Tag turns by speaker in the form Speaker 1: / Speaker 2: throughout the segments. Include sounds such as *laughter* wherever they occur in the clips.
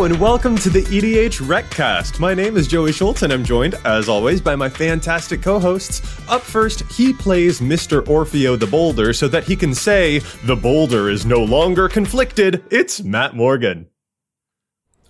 Speaker 1: Hello and welcome to the EDH Recast. My name is Joey Schultz and I'm joined, as always, by my fantastic co-hosts. Up first, he plays Mr. Orfeo the Boulder so that he can say, the boulder is no longer conflicted. It's Matt Morgan.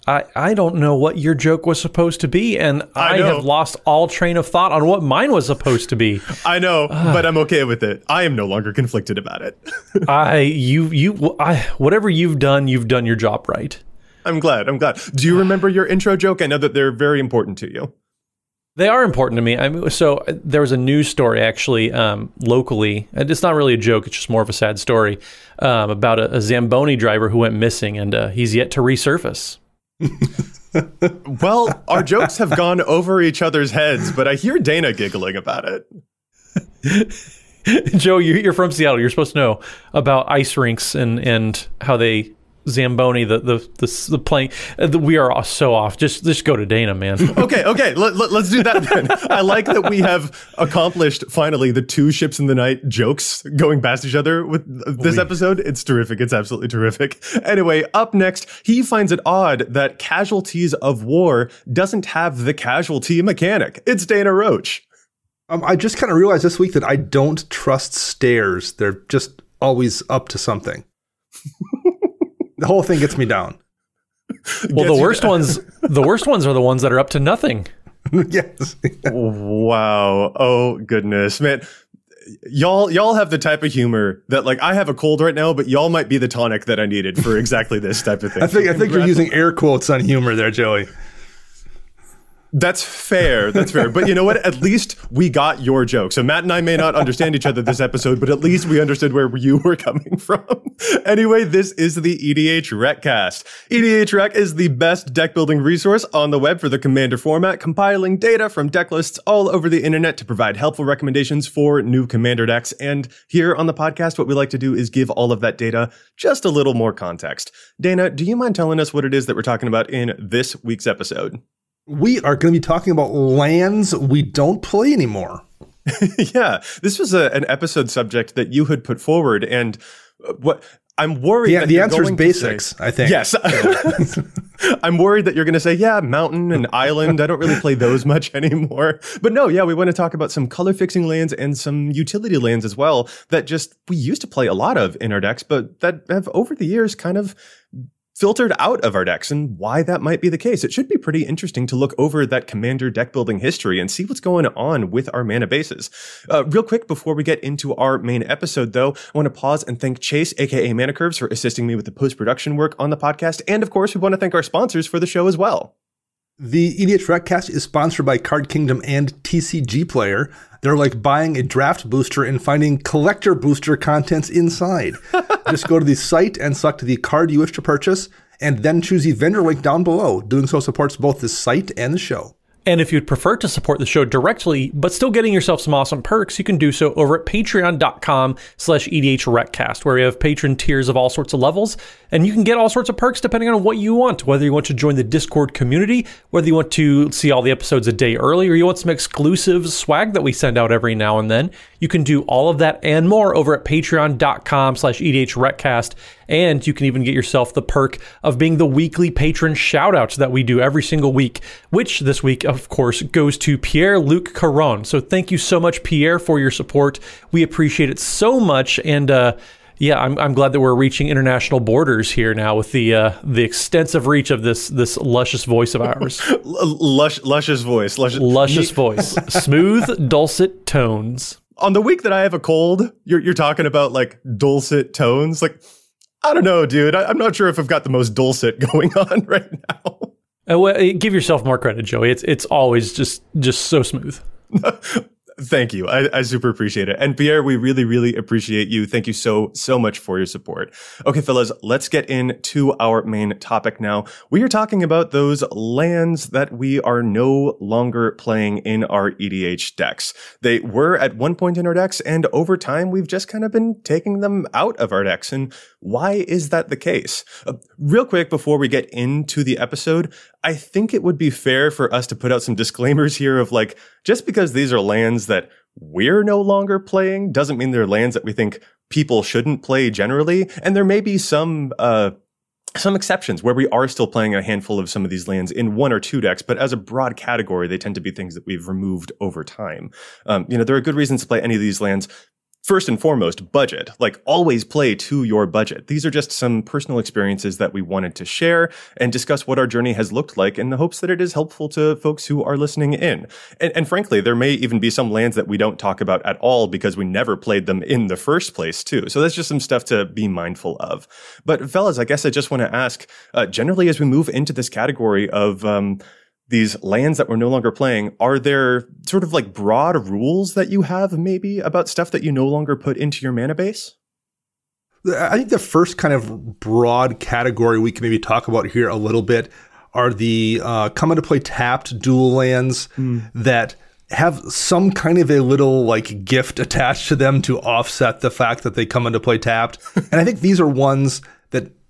Speaker 2: I, I don't know what your joke was supposed to be, and
Speaker 1: I
Speaker 2: I, have lost all train of thought on what mine was supposed to be.
Speaker 1: I know, *sighs* but I'm okay with it. I am no longer conflicted about it. *laughs*
Speaker 2: I you you I whatever you've done, you've done your job right.
Speaker 1: I'm glad. I'm glad. Do you remember your intro joke? I know that they're very important to you.
Speaker 2: They are important to me. I mean, so uh, there was a news story actually um, locally, and it's not really a joke; it's just more of a sad story um, about a, a Zamboni driver who went missing, and uh, he's yet to resurface. *laughs*
Speaker 1: Well, our jokes have gone over each other's heads, but I hear Dana giggling about it. *laughs*
Speaker 2: Joe, you- you're from Seattle. You're supposed to know about ice rinks and and how they Zamboni the the the, the plane. uh, the- We are so off. Just just go to Dana, man. *laughs*
Speaker 1: Okay, okay, let, let, us do that then. I like that we have accomplished finally the two ships in the night jokes going past each other with this episode. It's terrific. It's absolutely terrific. Anyway, up next, he finds it odd that Casualties of War doesn't have the casualty mechanic. It's Dana Roach.
Speaker 3: Um, I just kind of realized this week that I don't trust stairs. They're just always up to something. *laughs* the whole thing gets me down. *laughs*
Speaker 2: Well, the
Speaker 1: you-
Speaker 2: worst ones, the worst ones are the ones that are up to nothing. *laughs*
Speaker 3: yes.
Speaker 1: Wow. Oh goodness, man. Y'all, y'all have the type of humor that, like, I have a cold right now, but y'all might be the tonic that I needed for exactly this type of thing. *laughs*
Speaker 3: I think I think you're using air quotes on humor there, Joey.
Speaker 1: That's fair. That's fair. But you know what? At least we got your joke. So Matt and I may not understand each other this episode, but at least we understood where you were coming *laughs* from. anyway, this is the EDH Recast. EDH Rec is the best deck building resource on the web for the Commander format, compiling data from deck lists all over the internet to provide helpful recommendations for new Commander decks. And here on the podcast, what we like to do is give all of that data just a little more context. Dana, do you mind telling us what it is that we're talking about in this week's episode?
Speaker 3: We are going to be talking about lands we don't play anymore. *laughs*
Speaker 1: yeah, this was a, an episode subject that you had put forward, and uh, what I'm worried.
Speaker 3: Yeah,
Speaker 1: that
Speaker 3: the answer is basics,
Speaker 1: say-
Speaker 3: I think.
Speaker 1: Yes, *laughs* I'm worried that you're going to say, "Yeah, mountain and *laughs* island. I don't really play those much anymore." But no, yeah, we want to talk about some color fixing lands and some utility lands as well that just we used to play a lot of in our decks, but that have over the years kind of filtered out of our decks and why that might be the case. It should be pretty interesting to look over that commander deck building history and see what's going on with our mana bases. Uh, real quick, before we get into our main episode though, I want to pause and thank Chase, aka Mana Curves, for assisting me with the post production work on the podcast. And of course, we want to thank our sponsors for the show as well.
Speaker 3: The EDH Recast is sponsored by Card Kingdom and TCG Player. They're like buying a draft booster and finding collector booster contents inside. *laughs* Just go to the site and select the card you wish to purchase, and then choose the vendor link down below. Doing so supports both the site and the show.
Speaker 2: And if you'd prefer to support the show directly, but still getting yourself some awesome perks, you can do so over at patreon.com slash edhrecast, where we have patron tiers of all sorts of levels, and you can get all sorts of perks depending on what you want, whether you want to join the Discord community, whether you want to see all the episodes a day early, or you want some exclusive swag that we send out every now and then. You can do all of that and more over at patreon.com slash edhrecast, and you can even get yourself the perk of being the weekly patron shoutouts that we do every single week, which this week, of course, goes to Pierre Luc Caron. So thank you so much, Pierre, for your support. We appreciate it so much. And, uh, yeah, I'm, I'm glad that we're reaching international borders here now with the uh, the extensive reach of this this luscious voice of ours. *laughs*
Speaker 1: Lush, luscious voice, luscious,
Speaker 2: luscious *laughs* voice, smooth, dulcet tones.
Speaker 1: On the week that I have a cold, you're you're talking about like dulcet tones, like. I don't know, dude. I, I'm not sure if I've got the most dulcet *laughs* going on right now.
Speaker 2: Uh, well, uh, give yourself more credit, Joey. It's it's always just just so smooth. *laughs*
Speaker 1: Thank you. I, I, super appreciate it. And Pierre, we really, really appreciate you. Thank you so, so much for your support. Okay, fellas, let's get into our main topic now. We are talking about those lands that we are no longer playing in our EDH decks. They were at one point in our decks, and over time, we've just kind of been taking them out of our decks. And why is that the case? Uh, real quick, before we get into the episode, I think it would be fair for us to put out some *laughs* disclaimers here of like, just because these are lands that we're no longer playing doesn't mean they're lands that we think people shouldn't play generally. And there may be some, uh, some exceptions where we are still playing a handful of some of these lands in one or two decks, but as a broad category, they tend to be things that we've removed over time. Um, you know, there are good reasons to play any of these lands first and foremost, budget. Like always play to your budget. These are just some personal experiences that we wanted to share and discuss what our journey has looked like in the hopes that it is helpful to folks who are listening in. And, and frankly, there may even be some lands that we don't talk about at all because we never played them in the first place too. So that's just some stuff to be mindful of. But fellas, I guess I just want to ask, uh, generally as we move into this category of, um, these lands that we're no longer playing, are there sort of like broad rules that you have maybe about stuff that you no longer put into your mana base?
Speaker 3: I think the first kind of broad category we can maybe talk about here a little bit are the uh, come into play tapped dual lands mm. that have some kind of a little like gift attached to them to offset the fact that they come into play tapped. *laughs* and I think these are ones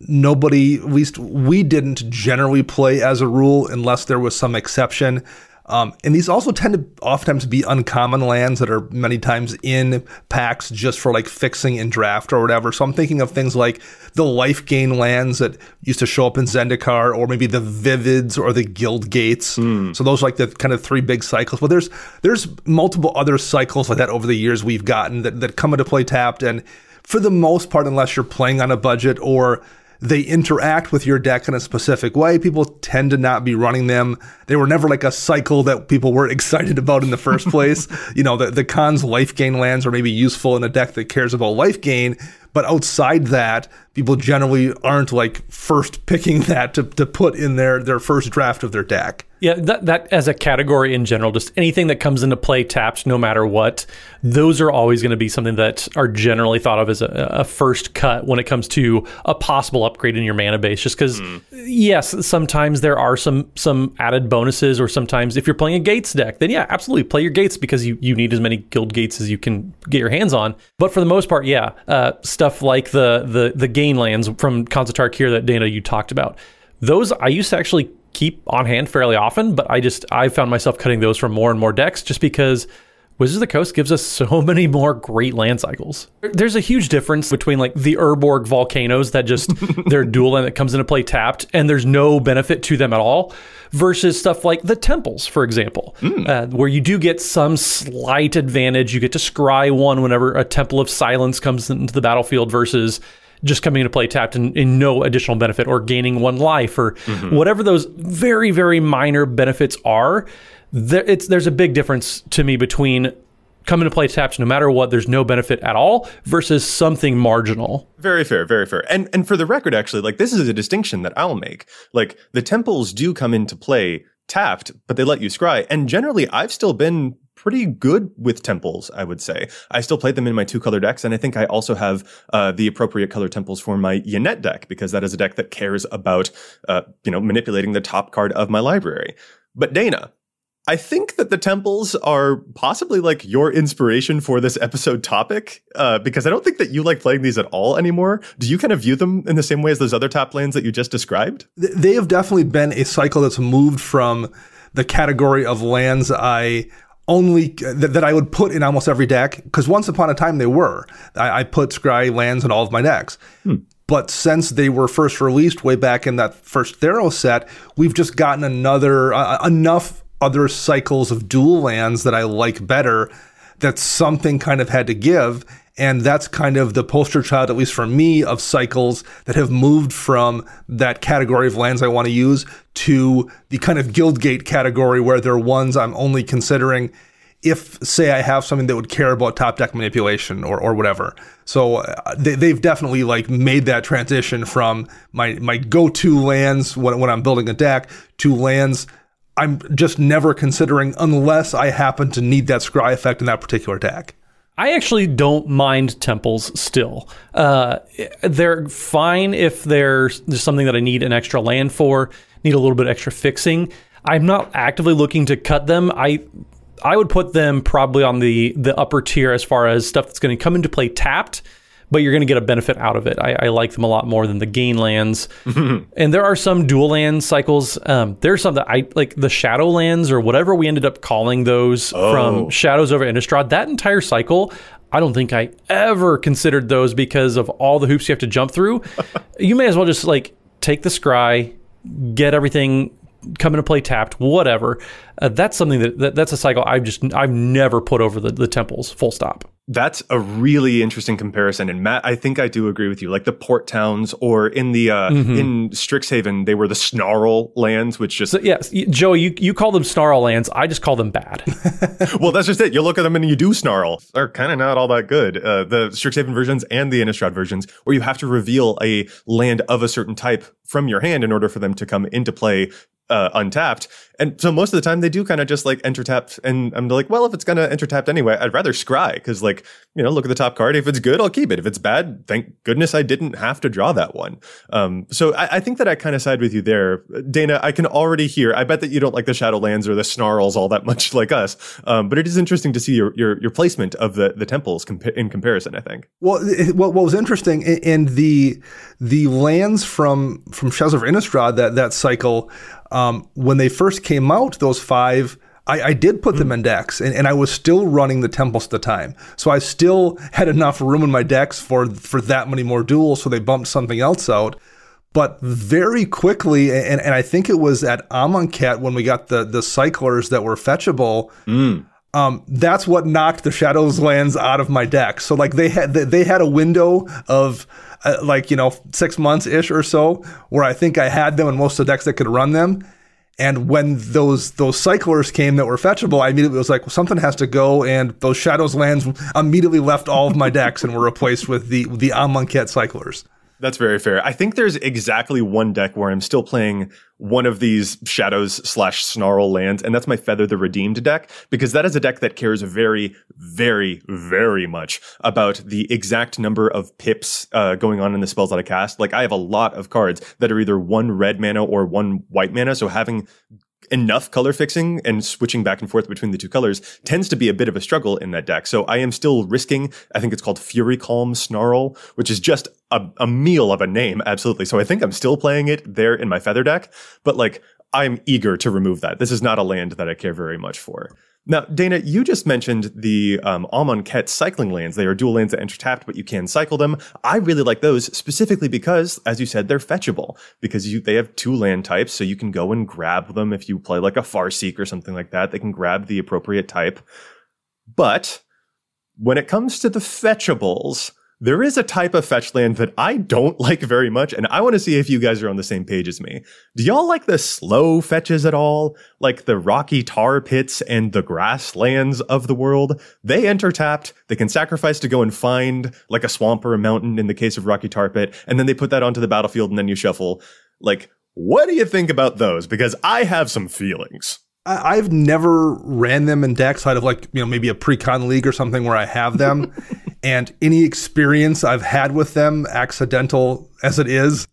Speaker 3: nobody, at least we didn't generally play as a rule unless there was some exception. Um, and these also tend to oftentimes be uncommon lands that are many times in packs just for like fixing in draft or whatever. So I'm thinking of things like the life gain lands that used to show up in Zendikar, or maybe the Vivids or the Guild Gates. Mm. So those are like the kind of three big cycles. But there's there's multiple other cycles like that over the years we've gotten that, that come into play tapped. And for the most part, unless you're playing on a budget or they interact with your deck in a specific way. People tend to not be running them. They were never like a cycle that people were *laughs* excited about in the first *laughs* place. you know, the, the Khan's life gain lands are maybe useful in a deck that cares about life gain, but outside that, people generally aren't like first picking *laughs* that to, to put in their, their first draft of their deck.
Speaker 2: Yeah, that, that as a category in general, just anything that comes into play tapped, no matter what, those are always going to be something that are generally thought of as a, a, first cut when it comes to a possible upgrade in your mana base. Just because, mm. yes, sometimes there are some some added bonuses, or sometimes if you're playing a Gates deck, then yeah, absolutely play your Gates because you, you need as many Guild Gates as you can get your hands on. But for the most part, yeah, uh, stuff like the the the gain lands from of Tarkir that Dana you talked about, those I used to actually keep on hand fairly often, but I just I found myself cutting those from more and more decks just because Wizards of the Coast gives us *laughs* so many more great land cycles. There's a huge difference between like the Urborg volcanoes that just *laughs* they're dual and that comes into play tapped and there's no benefit to them at all versus stuff like the temples, for example, mm. uh, where you do get some slight advantage. You get to scry one whenever a Temple of Silence comes into the battlefield versus just coming into play tapped and, and no additional benefit or gaining one life or mm-hmm. whatever those very, very minor benefits are. There, there's a big difference to me between coming to play tapped no matter what there's no benefit at all versus something marginal
Speaker 1: very fair very fair and and for the record actually like this is a distinction that i'll make like the temples do come into play tapped but they let you scry and generally i've still been pretty good with temples, I would say. I still play them in my two color decks, and I think I also have uh, the appropriate color temples for my Yennett deck because that is a deck that cares about, uh, you know, manipulating the top card of my library. But Dana, I think that the temples are possibly like your inspiration for this episode topic, uh, because I don't think that you like playing these at all anymore. Do you kind of view them in the same way as those other top lands that you just described?
Speaker 3: They have definitely been a cycle that's moved from the category of lands I only that, that I would put in almost every deck because once upon a time they were. I, I put Scry lands in all of my decks. Hmm. But since they were first released way back in that first Theros set, we've just gotten another uh, enough other cycles of dual lands that I like better. That something kind of had to give. And that's kind of the poster child, at least for me, of cycles that have moved from that category of lands I want to use to the kind of Guildgate category where they're ones I'm only considering if say I have something that would care about top deck manipulation or, or whatever. So uh, they, they've definitely like made that transition from my my go to lands when, when I'm building a deck to lands I'm just never considering unless I happen to need that scry effect in that particular deck.
Speaker 2: I actually don't mind temples still. Uh, they're fine if there's, there's something that I need an extra land for, need a little bit extra fixing. I'm not actively looking to cut them. I I would put them probably on the the upper tier as far as stuff that's going to come into play tapped, but you're going to get a benefit out of it. I, I, like them a lot more than the gain lands. *laughs* and there are some dual land cycles. Um, there's some that I like the shadow lands or whatever we ended up calling those
Speaker 1: Oh.
Speaker 2: from Shadows over Innistrad. That entire cycle. I don't think I ever considered those because of all the hoops you have to jump through. *laughs* you may as well just like take the scry, get everything come into play tapped, whatever. Uh, that's something that, that that's a cycle I've just I've never put over the, the temples. Full stop.
Speaker 1: That's a really interesting comparison. And Matt, I think I do agree with you. Like the port towns or in the uh in Strixhaven, they were the snarl lands, which just
Speaker 2: So yes, Joey, you you call them snarl lands. I just call them bad. *laughs*
Speaker 1: well, that's just it. You look at them and you do snarl. They're kind of not all that good. Uh, the Strixhaven versions and the Innistrad versions, where you have to reveal a land of a certain type from your hand in order for them to come into play uh, untapped. And so most of the time they do kind of just like enter tapped. And I'm like, well, if it's going to enter tapped anyway, I'd rather scry because like, you know, look at the top card. If it's good, I'll keep it. If it's bad, thank goodness I didn't have to draw that one. Um, so I, I think that I kind of side with you there. Dana, I can already hear, I bet that you don't like the Shadowlands or the Snarls all that *laughs* much like us. Um, but it is interesting to see your, your, your placement of the, the temples in comparison, I think.
Speaker 3: Well, it- what, what was interesting i- in the the lands from from Shadows of Innistrad that that cycle, um, when they first came out, those five. I, I did put them in decks, and, and I was still running the temples at the time, so I still had enough room in my decks for for that many more duals. So they bumped something else out, but very quickly, and, and I think it was at Amonkhet when we got the the cyclers that were fetchable um, that's what knocked the Shadows lands out of my deck. So like they had they had a window of uh, like you know six months ish or so where I think I had them in most of the decks that could run them. And when those those cyclers came that were fetchable, I immediately was like, well, something has to go. And those Shadows lands immediately left all of my *laughs* decks and were replaced with the the Amonkhet cyclers.
Speaker 1: That's very fair. I think there's exactly one deck where I'm still playing one of these shadows slash snarl lands, and that's my Feather the Redeemed deck, because that is a deck that cares very, very, very much about the exact number of pips uh, going on in the spells that I cast. Like I have a lot of cards that are either one red mana or one white mana, so having enough color fixing and switching back and forth between the two colors tends to be a bit of a struggle in that deck. So I am still risking, I think it's called Furycalm Snarl, which is just a, a meal of a name. Absolutely. So I think I'm still playing it there in my feather deck, but like I'm eager to remove that. This is not a land that I care very much for. Now, Dana, you just mentioned the um, Amonkhet cycling lands. They are dual lands that enter tapped, but you can cycle them. I really like those specifically because, as you said, they're fetchable because you, they have two land types, so you can go and grab them if you play like a Farseek or something like that. They can grab the appropriate type. But when it comes to the fetchables, there is a type of fetch land that I don't *laughs* like very much, and I want to see if you guys are on the same page as me. Do y'all like the slow fetches at all? Like the rocky tar pits and the grasslands of the world? They enter tapped, they can sacrifice to go and find like a swamp or a mountain in the case of rocky tar pit, and then they put that onto the battlefield and then you shuffle. Like, what do you think about those? Because I have some feelings.
Speaker 3: I- I've never ran them in decks out of like, you know, maybe a pre-con league or something where I have them. *laughs* and any experience I've had with them, accidental as it is,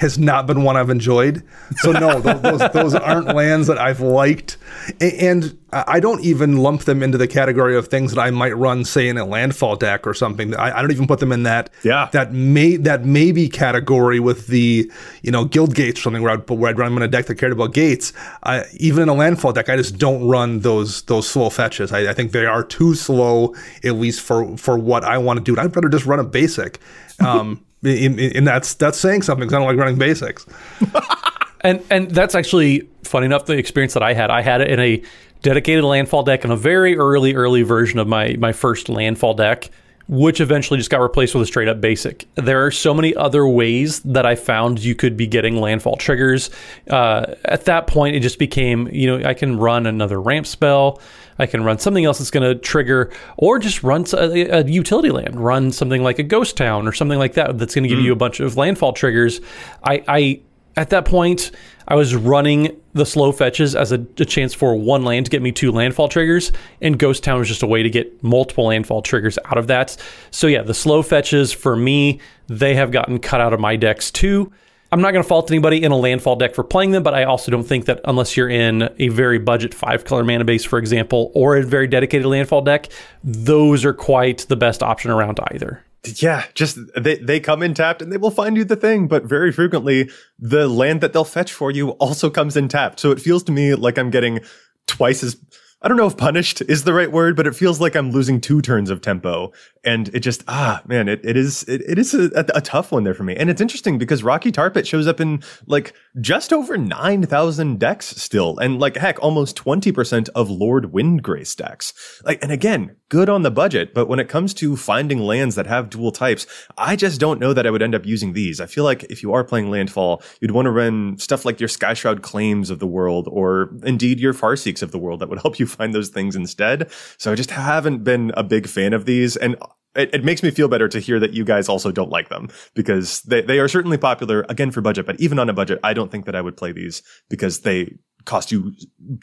Speaker 3: has not been one I've enjoyed. So no, those, those, those aren't lands that I've liked. And I don't even lump them into the category of things that I might run, say, in a landfall deck or something. I, I don't even put them in that
Speaker 1: Yeah.
Speaker 3: that may that maybe category with the you know guild gates or something where I'd, where I'd run them in a deck that cared about gates. I, even in a landfall deck, I just don't run those those slow fetches. I, I think they are too slow, at least for for what I want to do. I'd rather just run a basic. Um, and that's that's saying something. 'cause I don't like running basics. *laughs*
Speaker 2: And and that's actually funny enough the experience that I had. I had it in a dedicated landfall deck in a very early early version of my my first landfall deck. Which eventually just got replaced with a straight up basic. There are so many other ways that I found you could be getting landfall triggers. Uh, at that point, it just became, you know, I can run another ramp spell. I can run something else that's going to trigger, or just run a, a, utility land, run something like a ghost town or something like that that's going to give mm. you a bunch of landfall triggers. I, I at that point, I was running the slow fetches as a, a, chance for one land to get me two landfall triggers, and Ghost Town was just a way to get multiple landfall triggers out of that. So yeah, the slow fetches for me, they have gotten cut out of my decks too. I'm not going to fault anybody in a landfall deck for playing them, but I also don't think that unless you're in a very budget five color mana base, for example, or a very dedicated landfall deck, those are quite the best option around either
Speaker 1: yeah, just they, they come in tapped and they will find you the thing, but very frequently the land that they'll fetch for you also comes in tapped. So it feels to me like I'm getting twice as I don't know if punished is the right word, but it feels like I'm losing two turns of tempo. And it just, ah, man, it, it is, it, it is a, a, tough one there for me. And it's interesting because Rocky Tar Pit shows up in like just over 9,000 decks still. And like, heck, almost 20% of Lord Windgrace decks. Like, and again, good on the budget. But when it comes to finding lands that have dual types, I just don't know that I would end up using these. I feel like if you are playing Landfall, you'd want to run stuff like your Skyshroud Claims of the world or indeed your Farseeks of the world that would help you find those things instead. So I just haven't been a big fan of these. And it, it, makes me feel better to hear that you guys also don't like them because they, they are certainly popular again for budget, but even on a budget, I don't think that I would play these because they cost you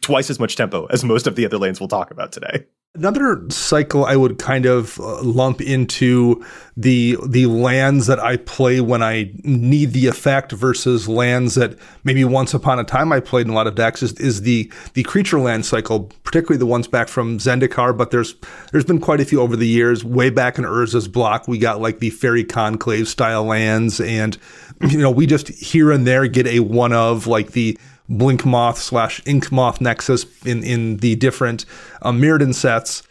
Speaker 1: twice as much tempo as most of the other lanes we'll talk about today.
Speaker 3: Another cycle I would kind of uh, lump into the the lands that I play when I need the effect versus lands that maybe once upon a time I played in a lot of decks is, is the the creature land cycle, particularly the ones back from Zendikar. But there's there's been quite a few over the years. Way back in Urza's block, we got like the Faerie Conclave style lands, and *clears throat* you know we just here and there get a one of like the Blinkmoth slash Inkmoth Nexus in, in the different uh, Mirrodin sets.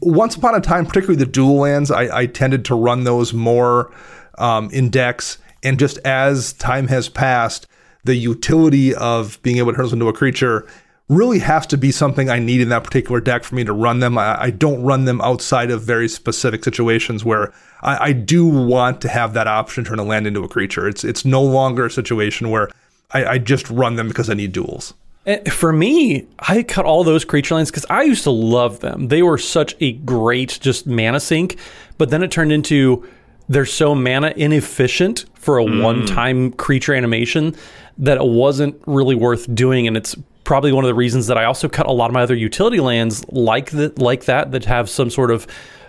Speaker 3: Once upon a time, particularly the dual lands, I, I tended to run those more um, in decks. And just as time has passed, the utility of being able to turn those into a creature really has to be something I need in that particular deck for me to run them. I, I don't run them outside of very specific situations where I, I, do want to have that option to turn a land into a creature. It's it's no longer a situation where I, I just run them because I need duals.
Speaker 2: Eh, for me, I cut all those creature lines because I used to love them. They were such a great just mana sink, but then it turned into they're so mana inefficient for a mm. one-time creature animation that it wasn't really worth doing, and it's probably one of the reasons that I also cut a lot of my other utility lands like that, like that, that have some sort of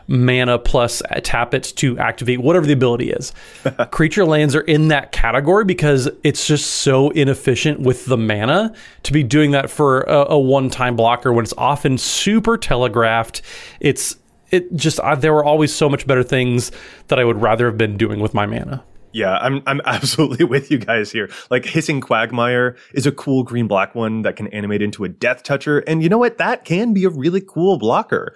Speaker 2: mana plus tap it to activate whatever the ability is. *laughs* Creature lands are in that category because it's just so inefficient with the mana to be doing that for a, a one time blocker when it's often super telegraphed. It's it just I, there were always so much better things that I would rather have been doing with my mana.
Speaker 1: Yeah, I'm I'm *laughs* absolutely with you guys here. Like hissing quagmire is a cool green black one that can animate into a death toucher, and you know what? That can be a really cool blocker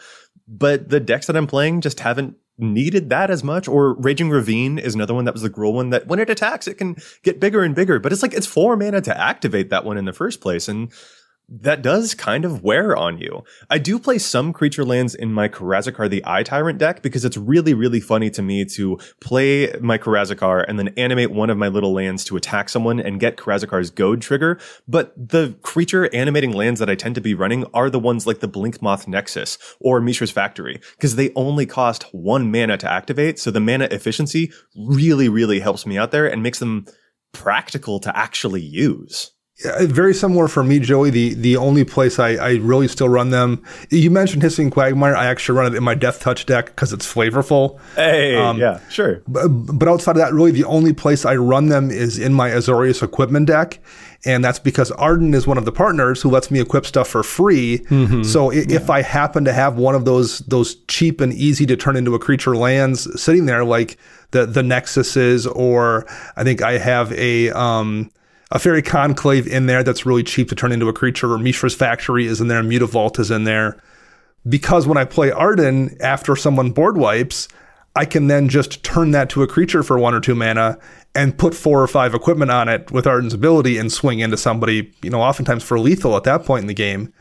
Speaker 1: but the decks that I'm playing just haven't needed that as much. Or Raging Ravine is another one that was the Gruul one that when it attacks, it can get bigger and bigger. But it's like it's four mana to activate that one in the first place. And that does kind of wear on you. I do play some creature lands in my Karazikar the Eye Tyrant deck because it's really, really funny to me to play my Karazikar and then animate one of my little lands to attack someone and get Karazikar's Goad trigger. But the creature animating lands that I tend to be running are the ones like the Blinkmoth Nexus or Mishra's Factory because they only cost one mana to activate. So the mana efficiency really, really helps me out there and makes them practical to actually use
Speaker 3: very similar for me, Joey. The the only place I, I really still run them. You mentioned hissing quagmire. I actually run it in my death touch deck because it's flavorful.
Speaker 1: Hey, um, yeah, sure.
Speaker 3: But, but outside of that, really, the only place I run them is in my Azorius equipment deck, and that's because Ardenn is one of the partners who lets me equip stuff for free. Mm-hmm. So yeah. if I happen to have one of those those cheap and easy to turn into a creature lands sitting there, like the the Nexuses, or I think I have a um a faerie Conclave in there that's really cheap to turn into a creature, or Mishra's Factory is in there, Mutavault is in there. Because when I play Ardenn, after someone board wipes, I can then just turn that to a creature for one or two mana and put four or five equipment on it with Ardenn's ability and swing into somebody, you know, oftentimes for lethal at that point in the game.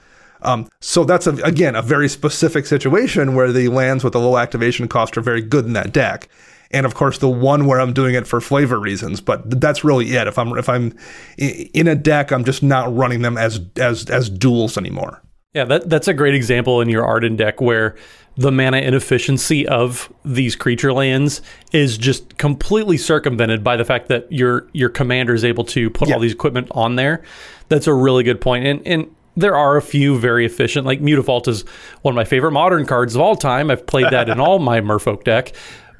Speaker 3: Um, so that's a, again a very specific situation where the lands with the low activation cost are very good in that deck. And of course, the one where I'm doing it for flavor reasons, but that's really it. If I'm if I'm in a deck, I'm just not running them as as as duals anymore.
Speaker 2: Yeah, that that's a great example in your Ardenn deck where the mana inefficiency of these creature lands is just completely circumvented by the fact that your your commander is able to put all these equipment on there. That's a really good point. And and there are a few very efficient, like Mutavault is one of my favorite modern cards of all time. I've played that in *laughs* all my Merfolk deck.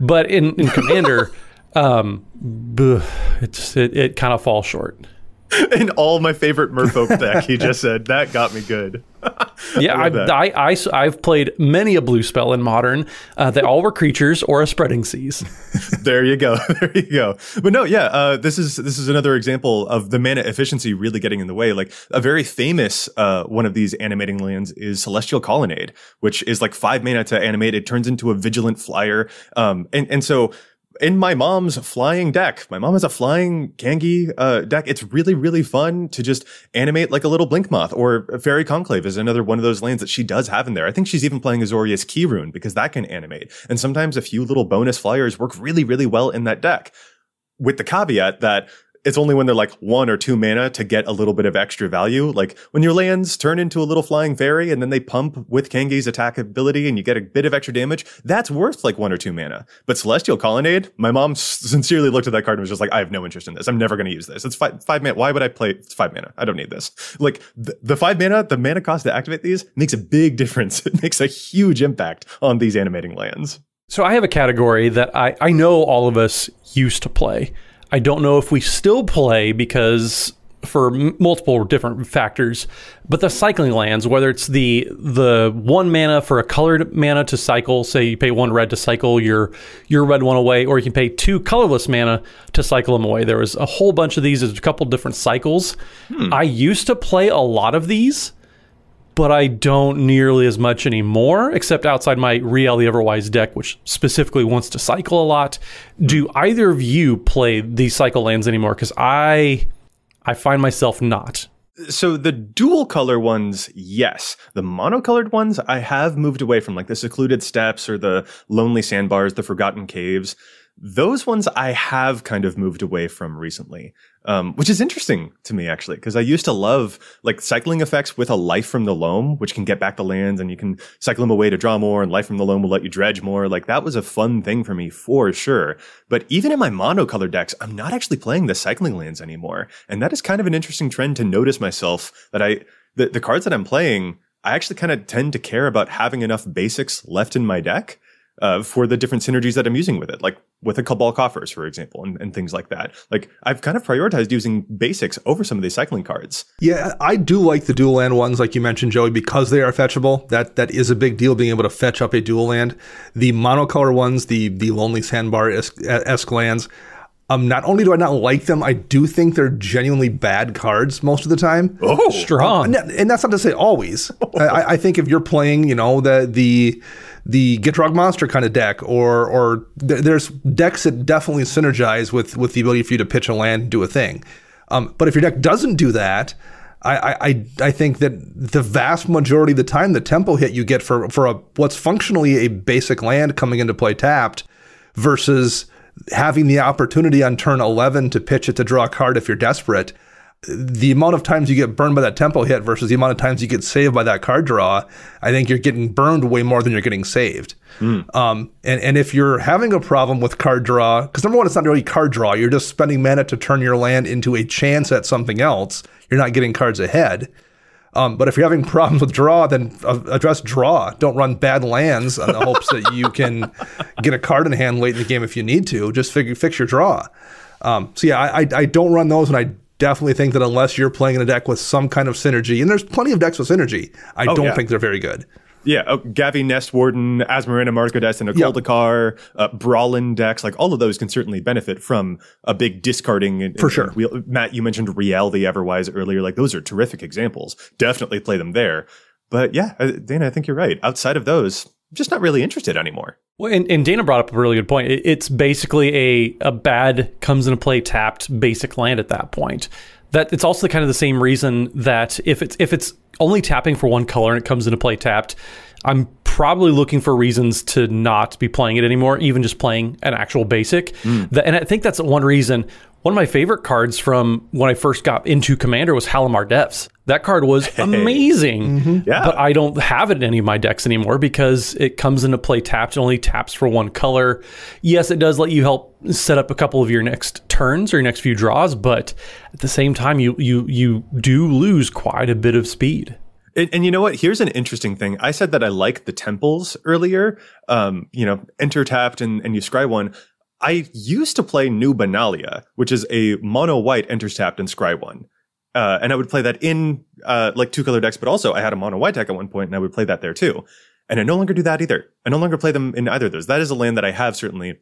Speaker 2: But in, in Commander, *laughs* um, it, it kind of falls short. *laughs*
Speaker 1: In all my favorite Merfolk deck, he just said that got me good.
Speaker 2: Yeah, *laughs* I,
Speaker 1: love that.
Speaker 2: I, I, have played many a blue spell in modern. Uh, they all were creatures or a spreading seas. *laughs*
Speaker 1: there you go. There you go. But no, yeah, uh, this is this is another example of the mana efficiency really getting in the way. Like a very famous uh, one of these animating lands is Celestial Colonnade, which is like five mana to animate. It turns into a vigilant flyer, um, and and so. In my mom's flying deck, my mom has a flying Kangee uh, deck. It's really, really fun to just animate like a little Blinkmoth or Faerie Conclave is another one of those lands that she does have in there. I think she's even playing Azorius Keyrune because that can animate. And sometimes a few little bonus flyers work really, really well in that deck with the caveat that it's only when they're like one or two mana to get a little bit of extra value. Like when your lands turn into a little flying fairy and then they pump with Kangee's attack ability and you get a bit of extra damage, that's worth like one or two mana. But Celestial Colonnade, my mom *laughs* sincerely looked at that card and was just like, I have no interest in this. I'm never going to use this. It's five, five mana. Why would I play it's five mana? I don't need this. Like the, the five mana, the mana cost to activate these makes a big *laughs* difference. It makes a huge impact on these animating lands.
Speaker 2: So I have a category that I, I know all of us used to play. I don't know if we still play because for m- multiple different factors, but the cycling lands, whether it's the the one mana for a colored mana to cycle, say you pay one red to cycle your your red one away, or you can pay two colorless mana to cycle them away. There was a whole bunch of these. There's a couple different cycles. Hmm. I used to play a lot of these but I don't nearly as much anymore, except outside my Rielle the Everwise deck, which specifically wants to cycle a lot. Do either of you play these cycle lands anymore? Because I, I find myself not.
Speaker 1: So the dual color ones, yes. The monocolored ones, I have moved away from, like the secluded steps or the lonely sandbars, the forgotten caves. Those ones I have kind of moved away from recently, um, which is interesting to me actually, because I used to love like cycling effects with a life from the loam, which can get back the lands and you can cycle them away to draw more, and life from the loam will let you dredge more. Like that was a fun thing for me for sure. But even in my monocolor decks, I'm not actually playing the cycling lands anymore, and that is kind of an interesting trend to notice myself that I the, the cards that I'm playing. I actually kind of tend to care about having enough basics left in my deck uh, for the different synergies that I'm using with it, like with a Cabal Coffers, for example, and, and things like that. Like I've kind of prioritized using basics over some of these cycling cards.
Speaker 3: Yeah, I do like the dual land ones, like you mentioned, Joey, because they are fetchable. That that is a big deal, being able to fetch up a dual land. The monocolor ones, the the lonely sandbar esque lands. Um, not only do I not like them, I do think they're genuinely bad cards most of the time.
Speaker 1: Oh,
Speaker 2: Strong.
Speaker 3: And, and that's not to say always. *laughs* I, I think if you're playing, you know, the the the Gitrog monster kind of deck, or or th- there's decks that definitely synergize with with the ability for you to pitch a land and do a thing. Um, but if your deck doesn't do that, I, I I think that the vast majority of the time, the tempo hit you get for for a what's functionally a basic land coming into play tapped, versus having the opportunity on turn 11 to pitch it to draw a card if you're desperate the amount of times you get burned by that tempo hit versus the amount of times you get saved by that card draw, I think you're getting burned way more than you're getting saved. Um, and, and if you're having a problem with card draw, because number one, it's not really card draw, you're just spending mana to turn your land into a chance at something else. You're not getting cards ahead. Um, but if you're having *laughs* problems with draw, then address draw. Don't run bad lands in the hopes that you *laughs* can get a card in hand late in the game if you need to. Just figure, fix your draw. Um, so yeah, I, I, I don't run those, and I definitely think that unless you're playing in a deck with some kind of synergy, and there's plenty of decks with synergy, I don't
Speaker 1: yeah.
Speaker 3: think they're very good.
Speaker 1: Yeah, oh, Gavi Nest Warden, Asmoranomardicadaistinaculdacar, uh, Brallin decks, like all of those can certainly benefit from a big discarding. and-
Speaker 3: For
Speaker 1: and-
Speaker 3: sure.
Speaker 1: and wheel- Matt, you mentioned Rielle the Everwise earlier. Like those are terrific examples. Definitely play them there. But yeah, uh, Dana, I think you're right. Outside of those, just not really interested anymore.
Speaker 2: Well, and, and Dana brought up a really good point. It, it's basically a, a bad comes into play tapped basic land at that point. That it's also kind of the same reason that if it's if it's only tapping for one color and it comes into play tapped, I'm probably looking for reasons to not be playing it anymore, even just playing an actual basic. Hmm. That- and I think that's one reason. One of my favorite cards from when I first got into Commander was Halimar Depths. That card was amazing.
Speaker 1: Yeah.
Speaker 2: But I don't have it in any of my decks anymore because it comes into play tapped. It only taps for one color. Yes, it does let you help set up a couple of your next turns or your next few draws, but at the same time, you you you do lose quite a bit of speed.
Speaker 1: And, and you know what? Here's an interesting thing. I said that I like the temples earlier. Um, you know, enter tapped and, and you scry one. I used to play New Benalia, which is a mono white enter tapped and scry one. Uh, and I would play that in uh, like two color decks, but also I had a mono white deck at one point and I would play that there too. And I no longer do that either. I no longer play them in either of those. That is a land that I have certainly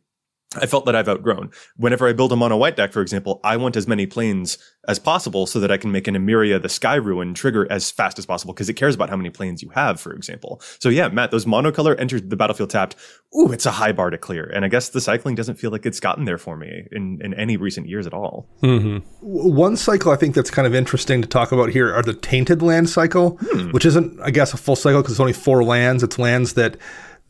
Speaker 1: I felt that I've outgrown. Whenever I build a mono white deck, for example, I want as many plains as possible so that I can make an Emeria the Sky Ruin, trigger as fast as possible because it cares about how many plains you have, for example. So yeah, Matt, those monocolor enter the battlefield tapped. Ooh, it's a high bar to clear. And I guess the cycling doesn't feel like it's gotten there for me in, in any recent years at all. Mm-hmm.
Speaker 3: W- One cycle I think that's kind of interesting to talk about here are the tainted land cycle, hmm. which isn't, I guess, a full cycle because it's only four lands. It's lands that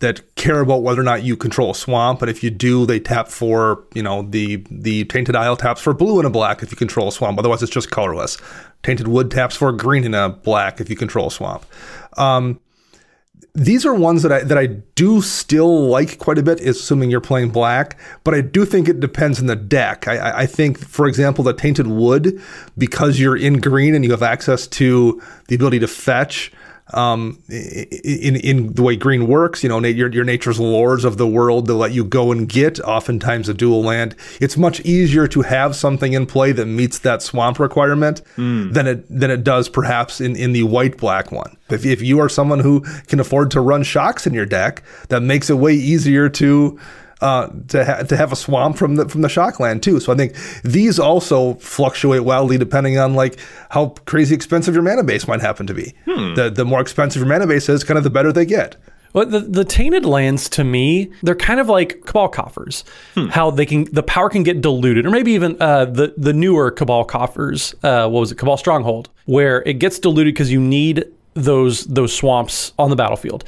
Speaker 3: that care about whether or not you control a swamp, and if you do, they tap for you know the the tainted isle taps for blue and a black if you control a swamp. Otherwise, it's just colorless. Tainted wood taps for green and a black if you control a swamp. Um, these are ones that I that I do still like quite a bit, assuming you're playing black. But I do think it depends on the deck. I, I- I think, for example, the tainted wood, because you're in green and you have access to the ability to fetch. Um, in in the way green works, you know, your your nature's lores of the world to let you go and get. Oftentimes, a dual land. It's much easier to have something in play that meets that swamp requirement than it than it does perhaps in in the white black one. If if you are someone who can afford to run shocks in your deck, that makes it way easier to. Uh, to ha- to have a swamp from the from the shock land too, so I think these also fluctuate wildly depending on like how crazy expensive your mana base might happen to be. The the more expensive your mana base is, kind of the better they get.
Speaker 2: Well, the, the tainted lands to me, they're kind of like cabal coffers. How they can the power can get diluted, or maybe even uh, the the newer cabal coffers. Uh, what was it, cabal stronghold, where it gets diluted because you need those those swamps on the battlefield.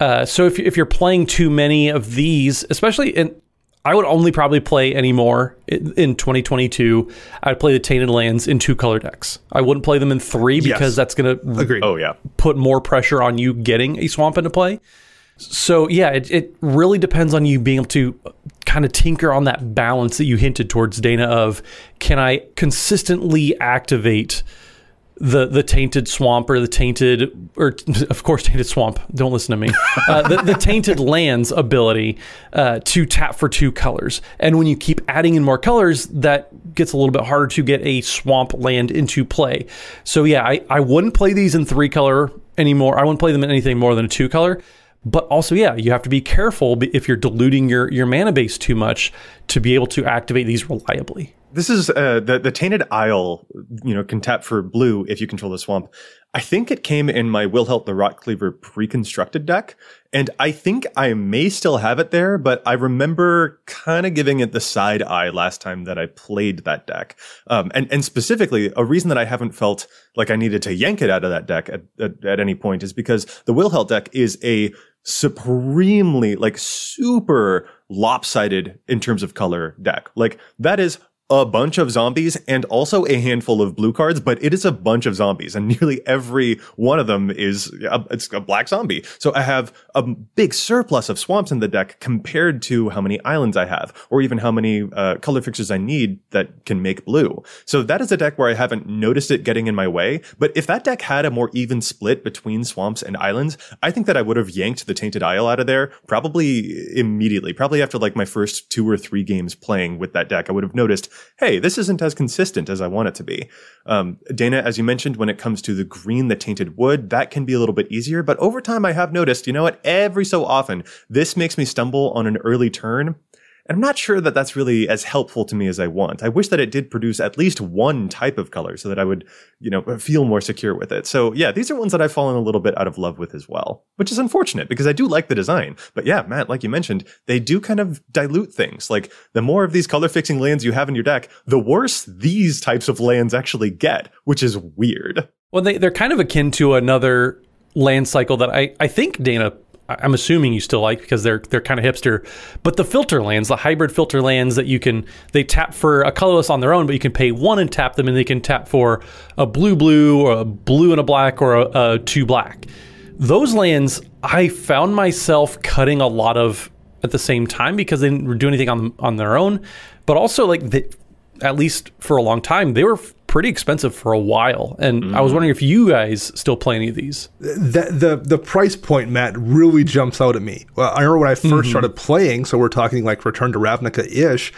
Speaker 2: Uh, so if you- if you're playing too many of these, especially in I would only probably play anymore in, in 2022. I'd play the Tainted Lands in two color decks. I wouldn't play them in three because
Speaker 3: Yes.
Speaker 2: that's going to
Speaker 3: Agreed.
Speaker 1: Oh yeah.
Speaker 2: put more pressure on you getting a swamp into play. So yeah, it, it really depends on you being able to kind of tinker on that balance that you hinted towards Dana of can I consistently activate the the tainted swamp or the tainted or *laughs* of course tainted swamp. Don't listen to me. Uh, the, the tainted *laughs* lands ability uh, to tap for two colors. And when you keep adding in more colors that gets a little bit harder to get a swamp land into play. So yeah i, I wouldn't play these in three color anymore. I wouldn't play them in anything more than a two color. But also yeah you have to be careful if you're diluting your your mana base too much to be able to activate these reliably
Speaker 1: This is uh, the the tainted isle. You know, can tap for blue if you control the swamp. I think it came in my Wilhelt the Rotcleaver pre-constructed deck, and I think I may still have it there. But I remember kind of giving it the side eye last time that I played that deck. Um, and and specifically, a reason that I haven't felt like I needed to yank it out of that deck at, at, at any point is because the Wilhelt deck is a supremely like super lopsided in terms of color deck. Like that is a bunch of zombies and also a handful of blue cards, but it is a bunch of zombies, and *laughs* nearly every one of them is a, it's a black zombie. So I have a big surplus of swamps in the deck compared to how many islands I have, or even how many uh, color fixtures I need that can make blue. So that is a deck where I haven't noticed it getting in my way. But if that deck had a more even split between swamps and islands, I think that I would have yanked the Tainted Isle out of there probably immediately. Probably after like my first two or three games playing with that deck, I would have noticed, hey, this isn't as consistent as I want it to be. Um, Dana, as you mentioned, when it comes to the green, the tainted wood, that can be a little bit easier. But over time, I have noticed, you know what? Every so often, this makes me stumble on an early turn. And I'm not sure that that's really as helpful to me as I want. I wish that it did produce at least one type of color so that I would, you know, feel more secure with it. So yeah, these are ones that I've fallen a little bit out of love with as well, which is unfortunate because I do like the design. But yeah, Matt, like you mentioned, they do kind of dilute things. Like the more of these color fixing lands you have in your deck, the worse these types of lands actually get, which is weird.
Speaker 2: Well, they, they're kind of akin to another land cycle that I, I think Dana I'm assuming you still like because they're they're kind of hipster. But the filter lands, the hybrid filter lands that you can they tap for a colorless on their own, but you can pay one and tap them, and they can tap for a blue blue or a blue and a black or a, a two black. Those lands, I found myself cutting a lot of at the same time because they didn't do anything on on their own, but also like the, at least for a long time they were pretty expensive for a while. And mm-hmm. I was wondering if you guys still play any of these.
Speaker 3: The the the price point, Matt, really jumps out at me. Well, I remember when I 1st mm-hmm. started playing, so we're talking like Return to Ravnica ish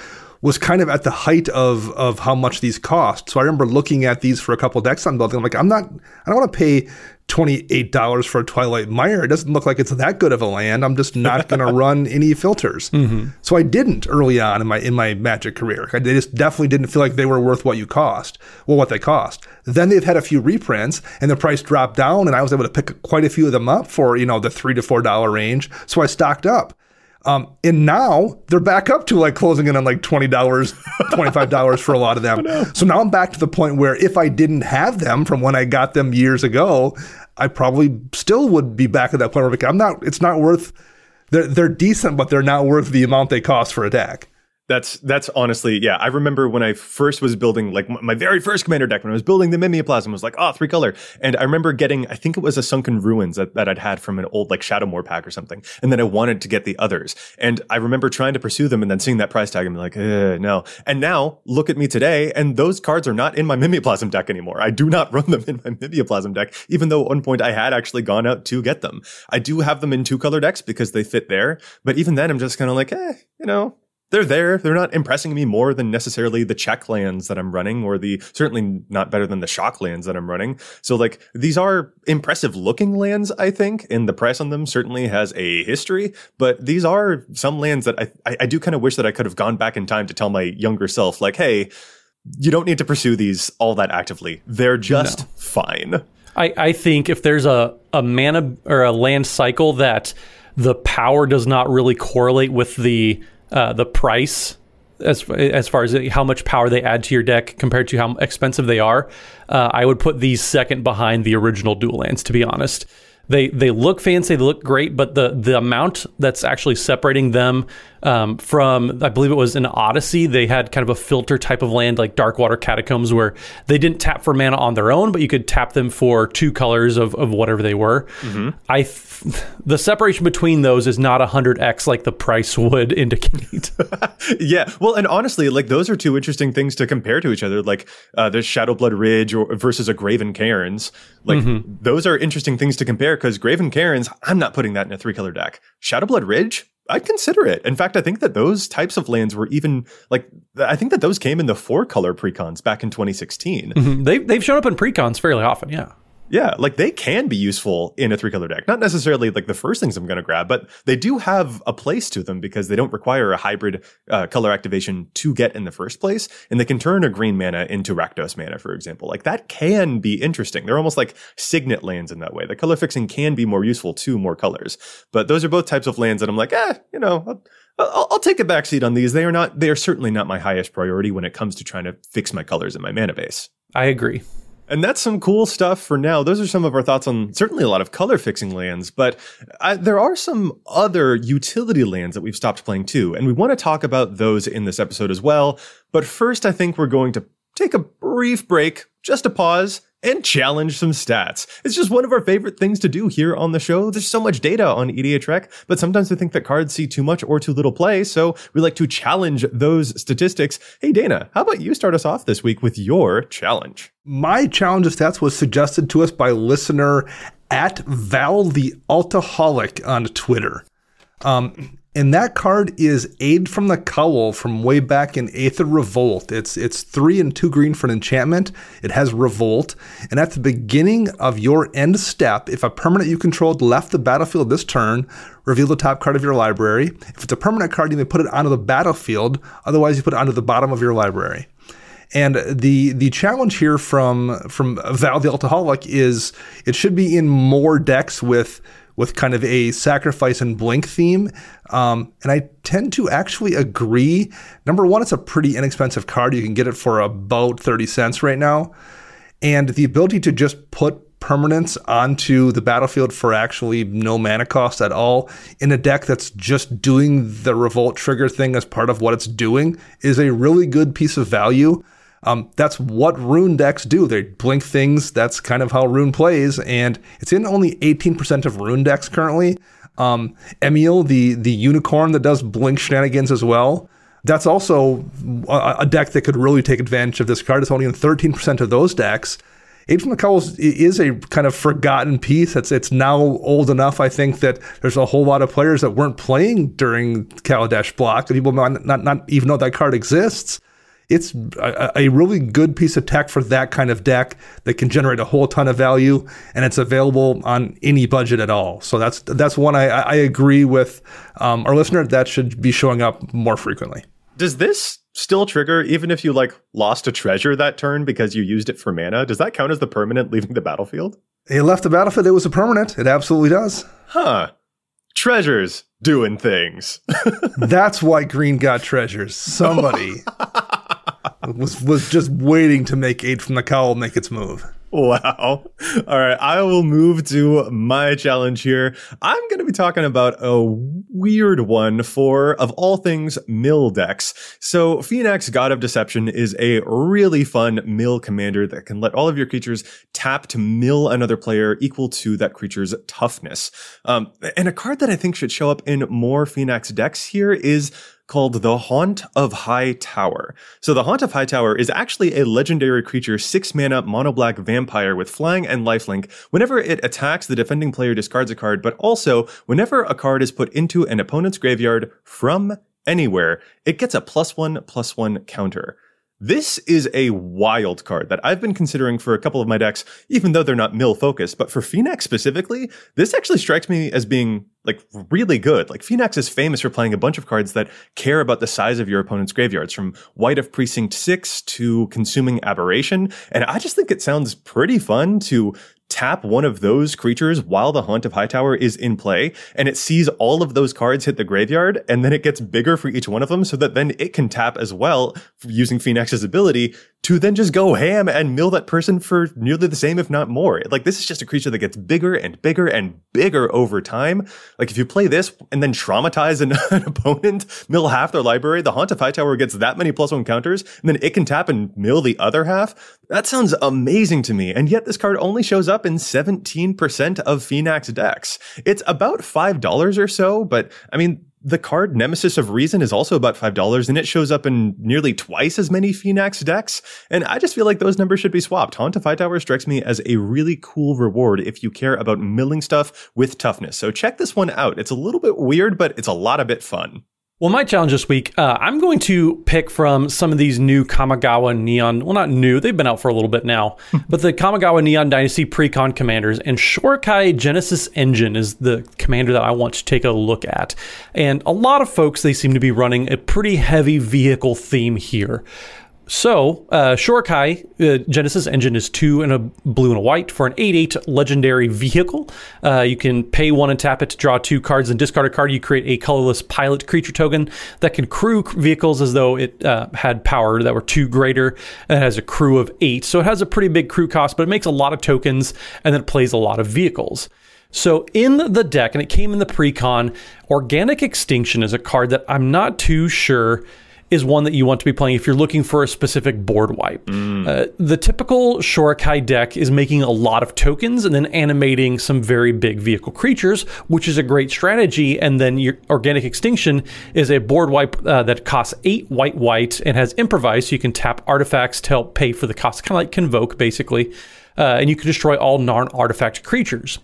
Speaker 3: was kind of at the height of of how much these cost. So I remember looking at these for a couple decks on building. I'm like, I'm not, I don't want to pay $28 for a Twilight Mire. It doesn't look like it's that good of a land. I'm just not *laughs* going to run any filters. Mm-hmm. So I didn't early on in my in my Magic career. I just definitely didn't feel like they were worth what you cost. Well, what they cost. Then they've had a few reprints and the price dropped down and I was able to pick quite a few of them up for, you know, the 3 to $4 range. So I stocked up. Um, and now they're back up to like closing in on like $20, $25 for a lot of them. *laughs* Oh, no. So now I'm back to the point where if I didn't have them from when I got them years ago, I probably still would be back at that point where I'm not, it's not worth, they're, they're decent, but they're not worth the amount they cost for a deck.
Speaker 1: That's that's honestly, yeah. I remember when I first was building like my very first commander deck when I was building the Mimeoplasm was like, oh, three color. And I remember getting, I think it was a Sunken Ruins that, that I'd had from an old like Shadowmoor pack or something. And then I wanted to get the others. And I remember trying to pursue them and then seeing that price tag and be like, no. And now look at me today, and those cards are not in my Mimeoplasm deck anymore. I do not *laughs* run them in my Mimeoplasm deck, even though at one point I had actually gone out to get them. I do have them in two color decks because they fit there. But even then, I'm just kind of like, eh, you know, they're there. They're not impressing me more than necessarily the check lands that I'm running, or the certainly not better than the shock lands that I'm running. So, like, these are impressive looking lands, I think, and the price on them certainly has a history. But these are some lands that I, I, I do kind of wish that I could have gone back in time to tell my younger self, like, hey, you don't need to pursue these all that actively. They're just no. fine.
Speaker 2: I, I think if there's a, a mana or a land cycle that the power does not really correlate with the uh, the price as as far as how much power they add to your deck compared to how expensive they are, uh, I would put these second behind the original dual lands. To be honest, they they look fancy, they look great, but the the amount that's actually separating them um, from I believe it was an Odyssey. They had kind of a filter type of land like Darkwater Catacombs where they didn't tap for mana on their own, but you could tap them for two colors of, of whatever they were. Mm-hmm. I th- *laughs* the separation between those is not hundred x like the price *laughs* would indicate. *laughs*
Speaker 1: yeah, well, and honestly, like those are two interesting things to compare to each other. Like uh, there's Shadowblood Ridge or, versus a Graven Cairns. Like mm-hmm. those are interesting things to compare because Graven Cairns, I'm not putting that in a three color deck. Shadowblood Ridge, I'd consider it. In fact, I think that those types of lands were even like I think that those came in the four color precons back in 2016.
Speaker 2: Mm-hmm. They they've shown up in precons fairly often, yeah.
Speaker 1: Yeah, like they can be useful in a three color deck. Not necessarily like the first things I'm going to grab, but they do have a place to them because they don't require a hybrid uh, color activation to get in the first place. And they can turn a green mana into Rakdos mana, for example. Like that can be interesting. They're almost like signet lands in that way. The color fixing can be more useful to more colors. But those are both types of lands that I'm like, eh, you know, I'll, I'll, I'll take a backseat on these. They are not, they are certainly not my highest priority when it comes to trying to fix my colors in my mana base.
Speaker 2: I agree.
Speaker 1: And that's some cool stuff for now. Those are some of our thoughts on certainly a lot of color fixing lands, but uh, there are some other utility lands that we've stopped playing too. And we want to talk about those in this episode as well. But first, I think we're going to take a brief break, just a pause, and challenge some stats. It's just one of our favorite things to do here on the show. There's so much data on EDHREC, but sometimes we think that cards see too much or too little play, so we like to challenge those statistics. Hey, Dana, how about you start us off this week with your challenge?
Speaker 3: My challenge of stats was suggested to us by listener at Val the Altaholic on Twitter. Um, And that card is Aid from the Cowl from way back in Aether Revolt. It's it's three and two green for an enchantment. It has Revolt. And at the beginning of your end step, if a permanent you controlled left the battlefield this turn, reveal the top card of your library. If it's a permanent card, you may put it onto the battlefield. Otherwise, you put it onto the bottom of your library. And the the challenge here from from Val the Altaholic is it should be in more decks with with kind of a sacrifice and blink theme. Um, and I tend to actually agree. Number one, it's a pretty inexpensive card. You can get it for about 30 cents right now. And the ability to just put permanence onto the battlefield for actually no mana cost at all in a deck that's just doing the revolt trigger thing as part of what it's doing is a really good piece of value. Um, that's what Roon decks do. They blink things. That's kind of how Roon plays, and it's in only 18% of Roon decks currently. Um, Emiel, the the unicorn that does blink shenanigans as well. That's also a, a deck that could really take advantage of this card. It's only in 13% of those decks. Aid from the Cowls is a kind of forgotten piece. It's it's now old enough, I think, that there's a whole lot of players that weren't playing during Kaladesh block. People might not, not even know that card exists it's a, a, really good piece of tech for that kind of deck that can generate a whole ton of value, and it's available on any budget at all. So that's that's one I, I agree with um, our listener that should be showing up more frequently.
Speaker 1: Does this still trigger even if you like lost a treasure that turn because you used it for mana? Does that count as the permanent leaving the battlefield?
Speaker 3: It left the battlefield. It was a permanent. It absolutely does.
Speaker 1: Huh. Treasures doing things. *laughs*
Speaker 3: That's why Green got treasures. Somebody *laughs* was was just waiting to make Aid from the Cowl make its move.
Speaker 1: Wow. All right. I will move to my challenge here. I'm going to be talking about a weird one for, of all things, mill decks. So Phenax, God of Deception, is a really fun mill commander that can let all of your creatures tap to mill another player equal to that creature's toughness. Um, and a card that I think should show up in more Phenax decks here is called the Haunt of Hightower. So the Haunt of Hightower is actually a legendary creature, six mana mono black vampire with flying and lifelink. Whenever it attacks, the defending player discards a card, but also whenever a card is put into an opponent's graveyard from anywhere, it gets a plus one plus one counter. This is a wild card that I've been considering for a couple of my decks, even though they're not mill focused. But for Phenax specifically, this actually strikes me as being like really good. Like Phenax is famous for playing a bunch of cards that care about the size of your opponent's graveyards, from Wight of Precinct 6 to Consuming Aberration. And I just think it sounds pretty fun to tap one of those creatures while the Haunt of Hightower is in play, and it sees all of those cards hit the graveyard, and then it gets bigger for each one of them so that then it can tap as well using Phenax's ability to then just go ham and mill that person for nearly the same, if not more. Like this is just a creature that gets bigger and bigger and bigger over time. Like if you play this and then traumatize an, *laughs* an opponent, mill half their library, the Haunt of Hightower gets that many plus one counters, and then it can tap and mill the other half. That sounds amazing to me. And yet this card only shows up in 17% of Phenax decks. It's about $5 or so, but I mean, the card Nemesis of Reason is also about $5 and it shows up in nearly twice as many Phenax decks. And I just feel like those numbers should be swapped. Haunt of Hightower strikes me as a really cool reward if you care about milling stuff with toughness. So check this one out. It's a little bit weird, but it's a lot of bit fun.
Speaker 2: Well, my challenge this week, uh, I'm going to pick from some of these new Kamigawa Neon. Well, not new; they've been out for a little bit now. but the Kamigawa Neon Dynasty Precon commanders and Shorikai Genesis Engine is the commander that I want to take a look at. And a lot of folks they seem to be running a pretty heavy vehicle theme here. So, uh, Shorikai uh, Genesis engine is two and a blue and a white for an 8 8 legendary vehicle. Uh, you can pay one and tap it to draw two cards and discard a card. You create a colorless pilot creature token that can crew vehicles as though it uh, had power that were two greater. And has a crew of eight. So, it has a pretty big crew cost, but it makes a lot of tokens and then it plays a lot of vehicles. So, in the deck, and it came in the precon, Organic Extinction is a card that I'm not too sure is one that you want to be playing if you're looking for a specific board wipe. Mm. Uh, the typical Shorikai deck is making a lot of tokens and then animating some very big vehicle creatures, which is a great strategy. And then your Organic Extinction is a board wipe uh, that costs eight white white and has improvise, so you can tap artifacts to help pay for the cost, kind of like Convoke, basically. Uh, and you can destroy all non artifact creatures.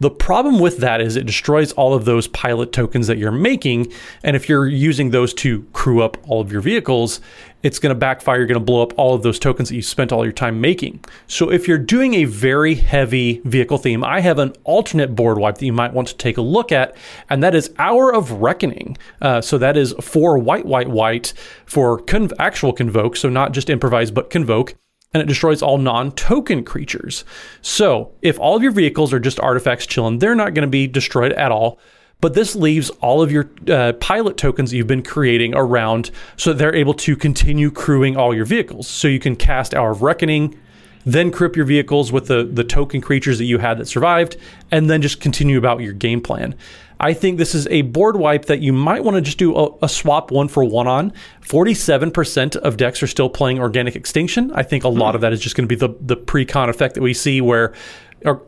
Speaker 2: The problem with that is it destroys all of those pilot tokens that you're making. And if you're using those to crew up all of your vehicles, it's going to backfire. You're going to blow up all of those tokens that you spent all your time making. So if you're doing a very heavy vehicle theme, I have an alternate board wipe that you might want to take a look at, and that is Hour of Reckoning. Uh, so that is for white, white, white for actual convoke. So not just improvise, but convoke and it destroys all non token creatures. So, if all of your vehicles are just artifacts chilling, they're not going to be destroyed at all. But this leaves all of your uh, pilot tokens you've been creating around so they're able to continue crewing all your vehicles. So you can cast Hour of Reckoning, then up your vehicles with the, the token creatures that you had that survived, and then just continue about your game plan. I think this is a board wipe that you might want to just do a, a swap one for one on. 47% of decks are still playing Organic Extinction. I think a lot hmm. of that is just going to be the, the pre-con effect that we see where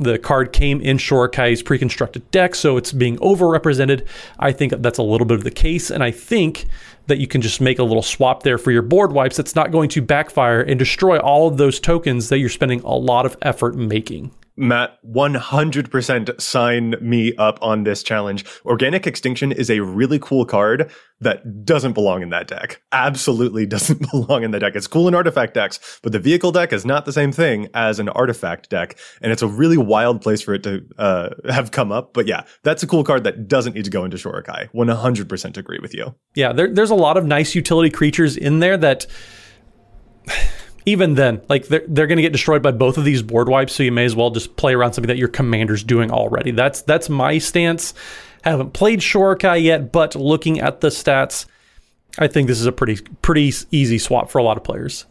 Speaker 2: the card came in Shorikai's pre-constructed deck, so it's being overrepresented. I think that's a little bit of the case, and I think that you can just make a little swap there for your board wipes that's not going to backfire and destroy all of those tokens that you're spending a lot of effort making.
Speaker 1: Matt, 100% sign me up on this challenge. Organic Extinction is a really cool card that doesn't belong in that deck. Absolutely *laughs* doesn't belong in the deck. It's cool in artifact decks, but the vehicle deck is not the same thing as an artifact deck. And it's a really wild place for it to uh, have come up. But yeah, that's a cool card that doesn't need to go into Shorikai. 100% agree with you.
Speaker 2: Yeah, there, there's a lot of nice utility creatures in there that even then, like they're they're going to get destroyed by both of these board wipes. So you may as well just play around something that your commander's doing already. That's that's my stance. Haven't played Shorikai yet, but looking at the stats, I think this is a pretty pretty easy swap for a lot of players.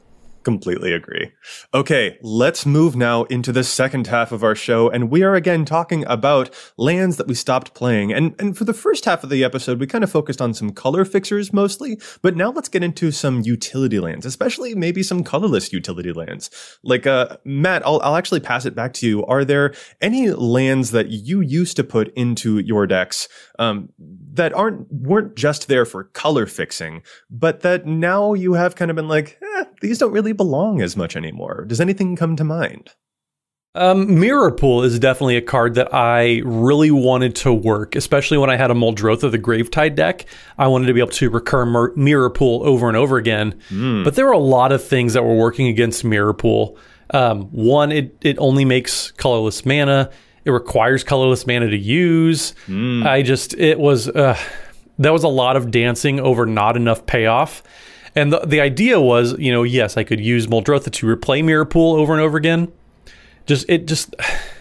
Speaker 1: Completely agree. Okay, let's move now into the second half of our show, and we are again talking about lands that we stopped playing. And and for the first half of the episode, we kind of focused on some color fixers mostly, but now let's get into some utility lands, especially maybe some colorless utility lands. Like uh Matt, I'll I'll actually pass it back to you. Are there any lands that you used to put into your decks um, that aren't weren't just there for color fixing, but that now you have kind of been like, eh, these don't really belong as much anymore. Does anything come to mind?
Speaker 2: Um, Mirror Pool is definitely a card that I really wanted to work, especially when I had a Muldrotha the Gravetide deck. I wanted to be able to recur Mir- Mirror Pool over and over again. Mm. But there were a lot of things that were working against Mirror Pool. Um, one, it, it only makes colorless mana. It requires colorless mana to use. Mm. I just, it was, uh, that was a lot of dancing over not enough payoff. And the, the idea was, you know, yes, I could use Muldrotha to replay Mirror Pool over and over again. Just, it just,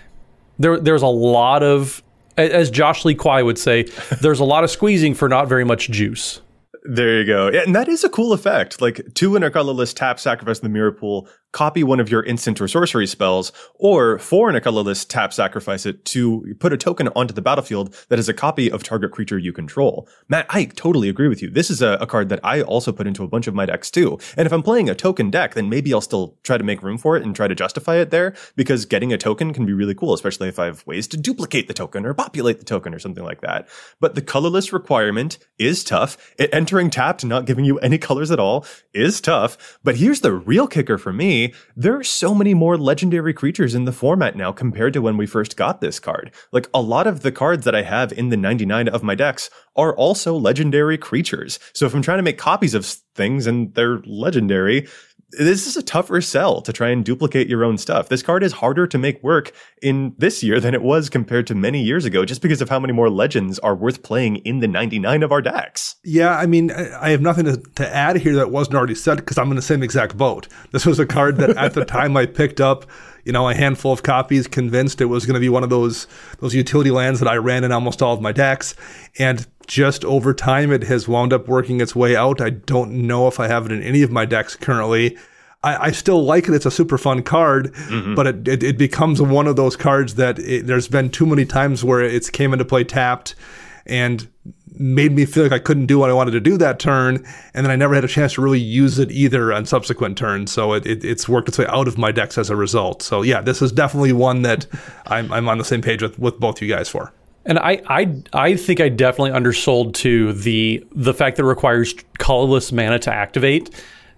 Speaker 2: *sighs* there, there's a lot of, as Josh Lee Kwai would say, *laughs* there's a lot of squeezing for not very much juice.
Speaker 1: There you go. Yeah, and that is a cool effect. Like two in a colorless tap, sacrifice the mirror pool, copy one of your instant or sorcery spells, or for a colorless tap sacrifice it to put a token onto the battlefield that is a copy of target creature you control. Matt, I totally agree with you. This is a, a, card that I also put into a bunch of my decks too. And if I'm playing a token deck, then maybe I'll still try to make room for it and try to justify it there because getting a token can be really cool, especially if I have ways to duplicate the token or populate the token or something like that. But the colorless requirement is tough. It entering tapped, not giving you any *laughs* colors at all is tough. But here's the real kicker for me there are so many more legendary creatures in the format now compared to when we first got this card. Like a lot of the cards that I have in the 99 of my decks are also legendary creatures. So if I'm trying to make copies of things and they're legendary, this is a tougher sell to try and duplicate your own stuff. This card is harder to make work in this year than it was compared to many years ago, just because of how many more legends are worth playing in the 99 of our decks.
Speaker 3: Yeah, I mean, I have nothing to, to add here that wasn't already said because I'm in the same exact boat. This was a card that at the *laughs* time I picked up you know, a handful of copies, convinced it was going to be one of those those utility lands that I ran in almost all of my decks, and just over time it has wound up working its way out. I don't know if I have it in any of my decks currently. I, I still like it. It's a super fun card, mm-hmm. but it, it, it, becomes one of those cards that it, there's been too many times where it's came into play tapped and made me feel like I couldn't do what I wanted to do that turn, and then I never had a chance to really use it either on subsequent turns. So it, it, it's worked its way out of my decks as a result. So yeah, this is definitely one that I'm, I'm on the same page with, with both you guys for.
Speaker 2: And I, I, I think I definitely undersold to the the fact that it requires colorless mana to activate.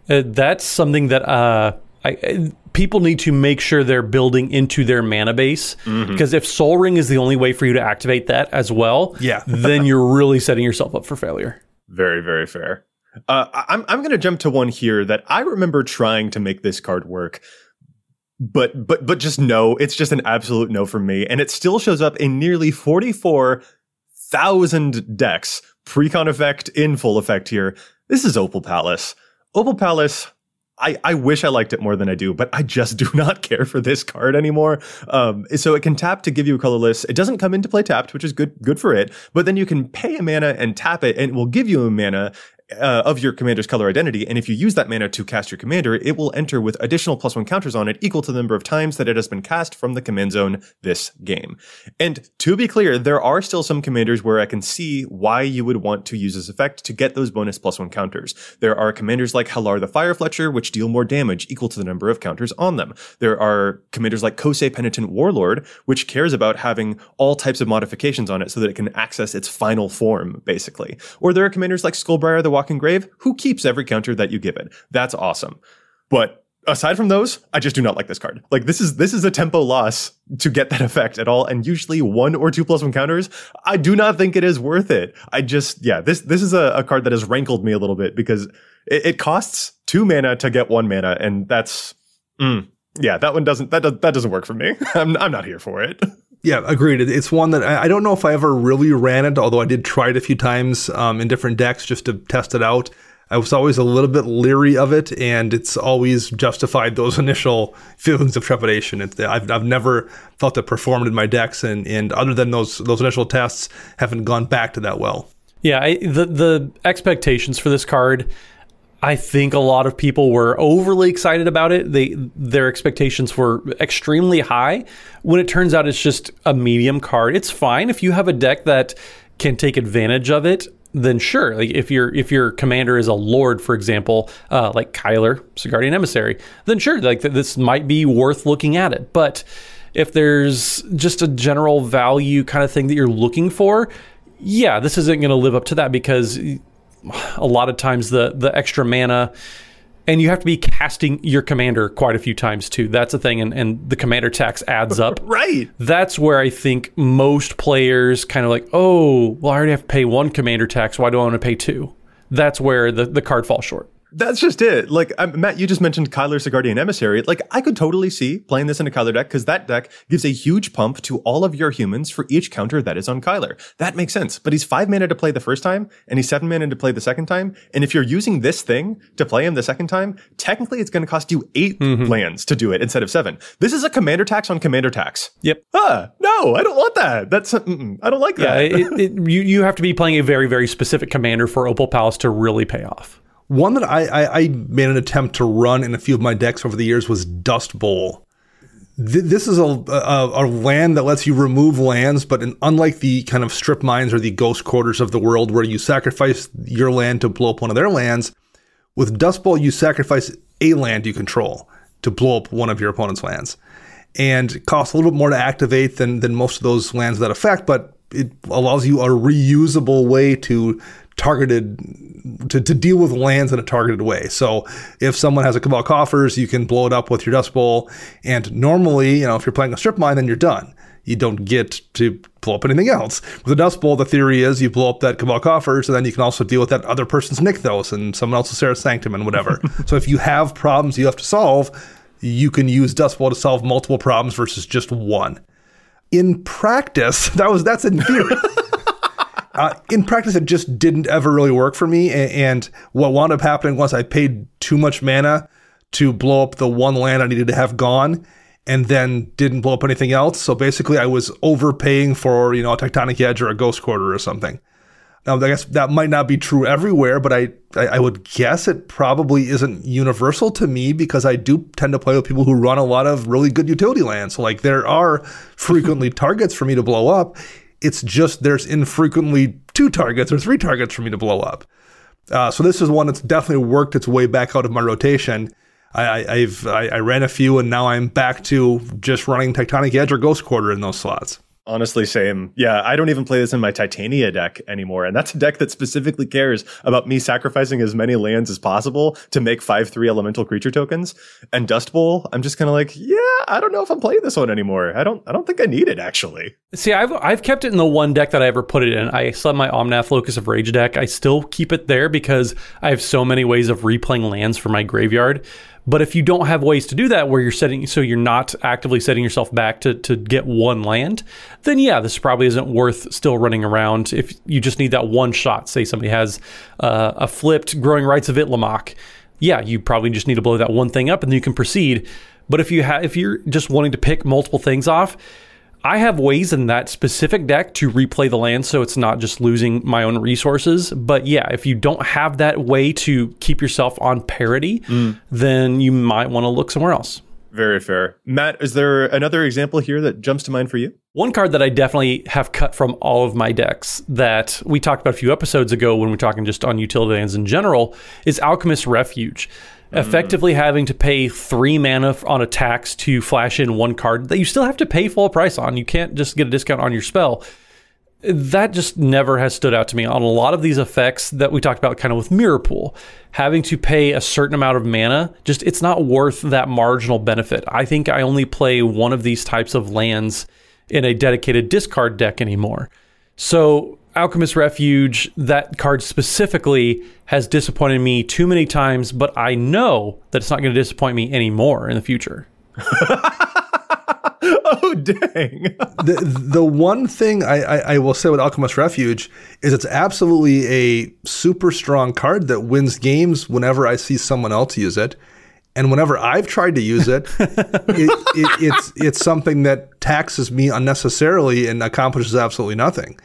Speaker 2: Uh, that's something that uh, I, people need to make sure they're building into their mana base because if Sol Ring is the only way for you to activate that as well,
Speaker 3: Yeah. *laughs*
Speaker 2: then you're really setting yourself up for failure.
Speaker 1: Very, very fair. Uh, I'm I'm going to jump to one here that I remember trying to make this card work, but but but just no, it's just an absolute no from me, and it still shows up in nearly forty four thousand decks. Precon effect in full effect here. This is Opal Palace. Opal Palace. I, I wish I liked it more than I do, but I just *laughs* do not care for this card anymore. Um, so it can tap to give you a colorless. It doesn't come into play tapped, which is good good for it. But then you can pay a mana and tap it, and it will give you a mana uh, of your commander's color identity. And if you use that mana to cast your commander, it will enter with additional plus one counters on it equal to the number of times that it has been cast from the command zone this game. And to be clear, there are still some commanders where I can see why you would want to use this effect to get those bonus plus one counters. There are commanders like Hallar the Firefletcher, which deal more damage equal to the number of counters on them. There are commanders like Kosei Penitent Warlord, which cares about having all types of modifications on it so that it can access its final form, basically. Or there are commanders like Skullbriar the Walking Grave, who keeps every counter that you give it. That's awesome. But aside from those, I just do not like this card. Like this is this is a tempo loss to get that *laughs* effect at all, and usually one or two plus one counters. I do not think it is worth it. I just yeah, this this is a, a card that has rankled me a little bit because it, it costs two mana to get one mana, and that's mm, yeah, that one doesn't that does, that doesn't work for me. *laughs* I'm I'm not here for it.
Speaker 3: Yeah, agreed. It's one that I I don't know if I ever really ran it, although I did try it a few times um, in different decks just to test it out. I was always a little bit leery of it, and it's always justified those *laughs* initial feelings of trepidation. It's, I've, I've never felt it performed in my decks, and, and other than those those initial tests, haven't gone back to that well.
Speaker 2: Yeah, I, the the expectations for this card, I think a lot of people were overly excited about it. They their expectations were extremely high. When it turns out it's just a medium card, it's fine if you have a deck that can take advantage of it. Then sure, like if your if your commander is a lord, for example, uh, like Kyler, Sigardian Emissary, then sure, like th- this might be worth looking at it. But if there's just a general value kind of thing that you're looking for, yeah, this isn't going to live up to that because a lot of times the the extra mana and you have to be casting your commander quite a few times too. That's a thing, and, and the commander tax adds up. *laughs*
Speaker 1: right.
Speaker 2: That's where I think most players kind of like, oh, well, I already have to pay one commander tax. Why do I want to pay two? That's where the, the card falls short.
Speaker 1: That's just it. Like um, Matt, you just mentioned Kyler Sigardian Emissary. Like I could totally see playing this in a Kyler deck because that deck gives a huge pump to all of your humans for each counter that is on Kyler. That makes sense. But he's five mana to play the first time, and he's seven mana to play the second time. And if you're using this thing to play him the second time, technically it's going to cost you 8 lands to do it instead of seven. This is a commander tax on commander tax.
Speaker 2: Yep.
Speaker 1: Ah, no, I don't want that. That's mm-mm, I don't like
Speaker 2: Yeah,
Speaker 1: that.
Speaker 2: it, it, you, you have to be playing a very, very specific commander for Opal Palace to really pay off.
Speaker 3: One that I, I, I made an attempt to run in a few of my decks over the years was Dust Bowl. Th- this is a, a, a land that lets you remove lands, but in, unlike the kind of strip mines or the ghost quarters of the world where you sacrifice your land to blow up one of their lands, with Dust Bowl you sacrifice a land you control to blow up one of your opponent's lands. And it costs a little bit more to activate than, than most of those lands that affect, but it allows you a reusable way to targeted to, to deal with lands in a targeted way. So if someone has a Cabal Coffers, you can blow it up with your Dust Bowl. And normally, you know, if you're playing a strip mine, then you're done. You don't get to blow up anything else. With a Dust Bowl, the theory is you blow up that Cabal Coffers, and then you can also deal with that other person's Nykthos and someone else's Serra's Sanctum and whatever. *laughs* so if you have problems you have to solve, you can use Dust Bowl to solve multiple problems versus just one. In practice, *laughs* that was that's in theory. *laughs* Uh, in practice, it just didn't ever really work for me. And what wound up happening was I paid too much mana to blow up the one land I needed to have gone, and then didn't blow up anything else. So basically, I was overpaying for you know a Tectonic Edge or a Ghost Quarter or something. Now, I guess that might not be true everywhere, but I, I I would guess it probably isn't universal to me because I do tend to play with people who run a lot of really good utility lands. So like there are *laughs* frequently targets for me to blow up. It's just there's infrequently two targets or three targets for me to blow up. Uh, so this is one that's definitely worked its way back out of my rotation. I, I've I, I ran a few and now I'm back to just running Tectonic Edge or Ghost Quarter in those slots.
Speaker 1: Honestly, same. Yeah, I don't even play this in my Titania deck anymore. And that's a deck that specifically cares about me sacrificing as many lands as possible to make 5 3 elemental creature tokens. And Dust Bowl, I'm just kind of like, yeah, I don't know if I'm playing this one anymore. I don't I don't think I need it actually.
Speaker 2: See, I've I've kept it in the one deck that I ever put it in. I still have my Omnath Locus of Rage deck. I still keep it there because I have so many ways of replaying lands for my graveyard. But if you don't have ways to do that where you're setting so you're not actively setting yourself back to, to get one land, then yeah, this probably isn't worth still running around if you just need that one shot. Say somebody has uh, a flipped Growing Rites of Itlimoc. Yeah, you probably just need to blow that one thing up and then you can proceed. But if you have if you're just wanting to pick multiple things off, I have ways in that specific deck to replay the land so it's not just losing my own resources. But yeah, if you don't have that way to keep yourself on parity, mm. then you might want to look somewhere else.
Speaker 1: Very fair. Matt, is there another example here that jumps to mind for you?
Speaker 2: One card that I definitely have cut from all of my decks that we talked about a few episodes ago when we are talking just on utility lands in general is Alchemist Refuge mm. effectively having to pay three mana on attacks to flash in one card that you still have to pay full price on. You can't just get a discount on your spell. That just never has stood out to me on a lot of these effects that we talked about kind of with Mirror Pool. Having to pay a certain amount of mana, just it's not worth that marginal benefit. I think I only play one of these types of lands in a dedicated discard deck anymore. So Alchemist Refuge, that card specifically has disappointed me too many times, but I know that it's not going to disappoint me anymore in the future. *laughs* *laughs*
Speaker 1: oh dang!
Speaker 3: the the one thing I, I, I, will say with Alchemist Refuge is it's absolutely a super strong card that wins games whenever I see someone else use it, and whenever I've tried to use it, *laughs* it, it it's it's something that taxes me unnecessarily and accomplishes absolutely nothing.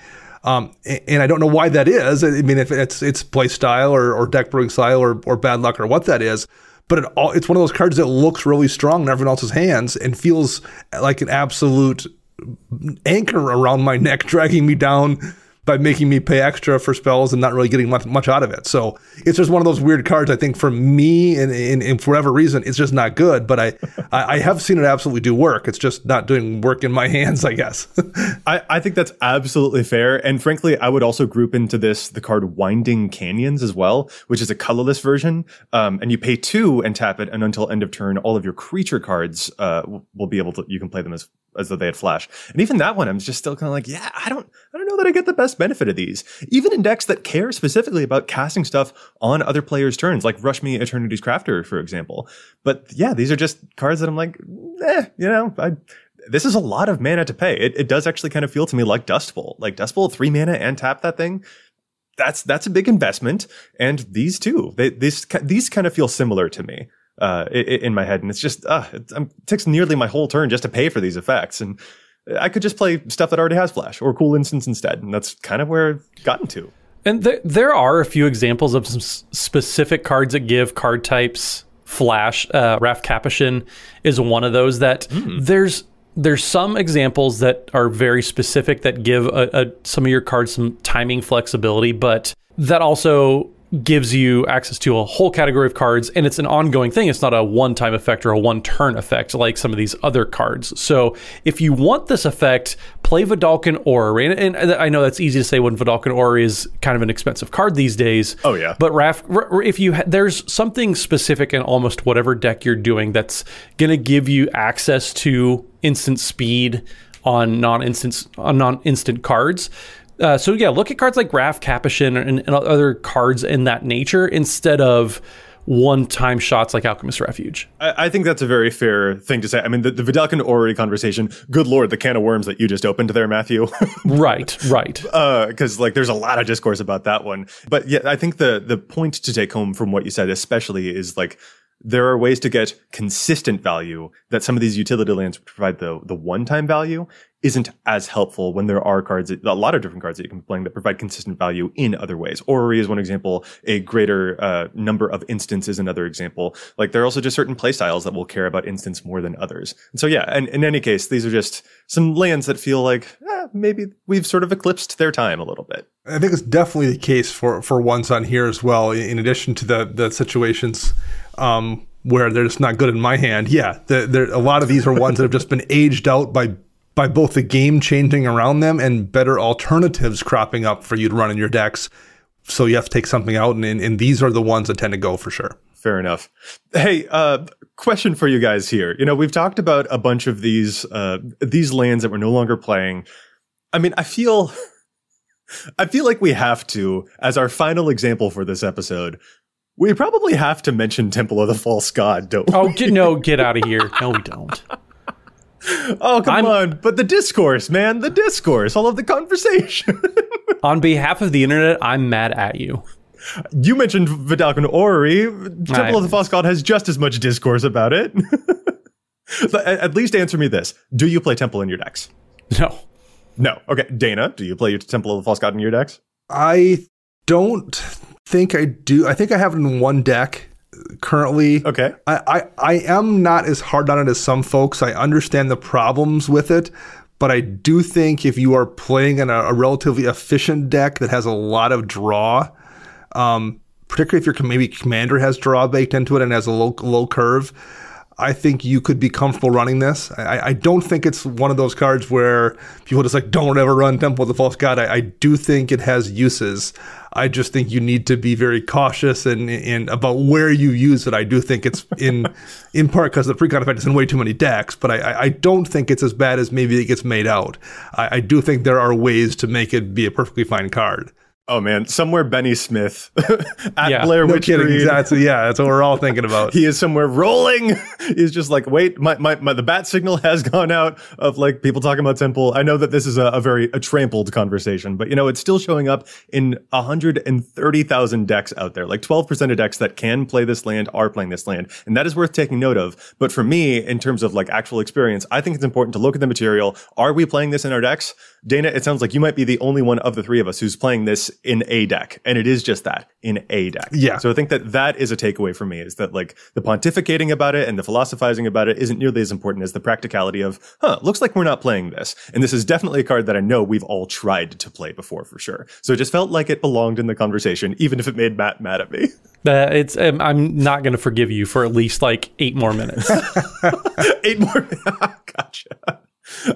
Speaker 3: Um, and I don't know why that is. I mean, if it's it's play style or, or deck brewing style or, or bad luck or what that is, but it all, it's one of those cards that looks really strong in everyone else's hands and feels like an absolute anchor around my neck, *laughs* dragging me down by making me pay extra for spells and not really getting much, much out of it. So it's just one of those weird cards. I think for me, and, and, and for whatever reason, it's just not good. But I, I have seen it absolutely do work. It's just not doing work in my hands, I guess. *laughs*
Speaker 1: I, I think that's absolutely fair. And frankly, I would also group into this the card Winding Canyons as well, which is a colorless version. Um, and you pay two and tap it, and until end of turn, all of your creature cards uh, will be able to. You can play them as as though they had flash. And even that one, I'm just still kind of like, yeah, I don't, I don't know that I get the best benefit of these. Even in decks that care specifically about casting stuff on other players' turns, like Rashmi Eternities Crafter, for example. But yeah, these are just cards that I'm like, eh, you know, I, this is a lot of mana to pay. It, it does actually kind of feel to me like Dust Bowl, like Dust Bowl, three mana and tap that thing. That's, that's a big investment. And these two, they, these, these kind of feel similar to me uh, in my head, and it's just uh, it, takes nearly my whole turn just to pay for these effects, and I could just play stuff that already has flash or cool instance instead, and that's kind of where I've gotten to.
Speaker 2: And th- there are a few examples of some s- specific cards that give card types flash. Uh, Raff Capashen is one of those that mm. there's there's some examples that are very specific that give a, a, some of your cards some timing flexibility, but that also gives you access to a whole category of cards and it's an ongoing thing. It's not a one time effect or a one turn effect like some of these other cards. So if you want this effect, play Vedalken Orrery. And, and I know that's easy to say when Vedalken Orrery is kind of an expensive card these days.
Speaker 1: Oh, yeah.
Speaker 2: But Raff, if you ha- there's something specific in almost whatever deck you're doing that's going to give you access to instant speed on non-instant on non-instant cards uh, so yeah, look at cards like Raff Capashen and, and, other cards in that nature instead of one-time shots like Alchemist Refuge.
Speaker 1: I, I, think that's a very fair thing to say. I mean, the, the Vedalken Orrery conversation. Good lord, the can of worms that you just opened there, Matthew. *laughs*
Speaker 2: right, right.
Speaker 1: Because uh, like, there's a lot of discourse about that one. But yeah, I think the the point to take home from what you said, especially, is like there are ways to get consistent value that some of these utility lands provide the the one time value isn't as helpful when there are cards, a lot of different cards that you can be playing that provide consistent value in other ways. Orrery is one example. A greater uh, number of instances another example. Like there are also just certain playstyles that will care about instance more than others. And so yeah, and in any case, these are just some lands that feel like eh, maybe we've sort of eclipsed their time a little bit.
Speaker 3: I think it's definitely the case for for ones on here as well. In addition to the the situations. Um, where they're just not good in my hand. Yeah, a lot of these are ones that have just been aged out by by both the game changing around them and better alternatives cropping up for you to run in your decks. So you have to take something out, and, and these are the ones that tend to go for sure.
Speaker 1: Fair enough. Hey, uh, question for you guys here. You know, we've talked about a bunch of these uh, these lands that we're no longer playing. I mean, I feel *laughs* I feel like we have to, as our final example for this episode, we probably have to mention Temple of the False God, don't oh, we?
Speaker 2: Oh, get, no, get out of here. No, we don't. *laughs*
Speaker 1: Oh, come
Speaker 2: I'm-
Speaker 1: on. But the discourse, man, the discourse, all of the conversation. *laughs*
Speaker 2: On behalf of the internet, I'm mad at you.
Speaker 1: you mentioned Vedalken Orrery. Temple
Speaker 2: I-
Speaker 1: of the False God has just as much discourse about it. *laughs* But at at least answer me this. Do you play Temple in your decks?
Speaker 2: No.
Speaker 1: No. Okay. Dana, do you play your Temple of the False God in your decks?
Speaker 3: I don't think I do. I think I have it in one deck currently.
Speaker 1: Okay.
Speaker 3: I, I, I am not as hard on it as some folks. I understand the problems with it, but I do think if you are playing in a, a relatively efficient deck that has a lot of draw, um, particularly if your maybe commander has draw baked into it and has a low low curve, I think you could be comfortable running this. I, I don't think it's one of those cards where people just like don't ever run Temple of the False God. I, I do think it has uses. I just think you need to be very cautious and, and about where you use it. I do think it's in *laughs* in part because the precon effect is in way too many decks, but I, I- I don't think it's as bad as maybe it gets made out. I, I do think there are ways to make it be a perfectly fine card.
Speaker 1: Oh man, somewhere Benny Smith *laughs* at
Speaker 2: Yeah.
Speaker 1: Blair
Speaker 3: No
Speaker 1: Witch
Speaker 3: kidding.
Speaker 1: Green.
Speaker 3: That's yeah. That's what we're all thinking about. *laughs*
Speaker 1: He is somewhere rolling. *laughs* He's just like, wait, my, my, my, the bat signal has gone out of like people talking about Temple. I know that this is a, a very a trampled conversation, but you know, it's still showing up in 130,000 decks out there. Like 12% of decks that can play this land are playing this land. And that is worth taking note of. But for me, in terms of like actual experience, I think it's important to look at the material. Are we playing this in our decks? Dana, it sounds like you might be the only one of the three of us who's playing this in a deck. And it is just that in a deck.
Speaker 3: Yeah.
Speaker 1: So I think that that is a takeaway for me is that like the pontificating about it and the philosophizing about it isn't nearly as important as the practicality of, huh, looks like we're not playing this. And this is definitely a card that I know we've all tried to play before for sure. So it just felt like it belonged in the conversation, even if it made Matt mad at me.
Speaker 2: Uh, it's um, I'm not going to forgive you for at least like eight more minutes. *laughs*
Speaker 1: Eight more. *laughs* gotcha.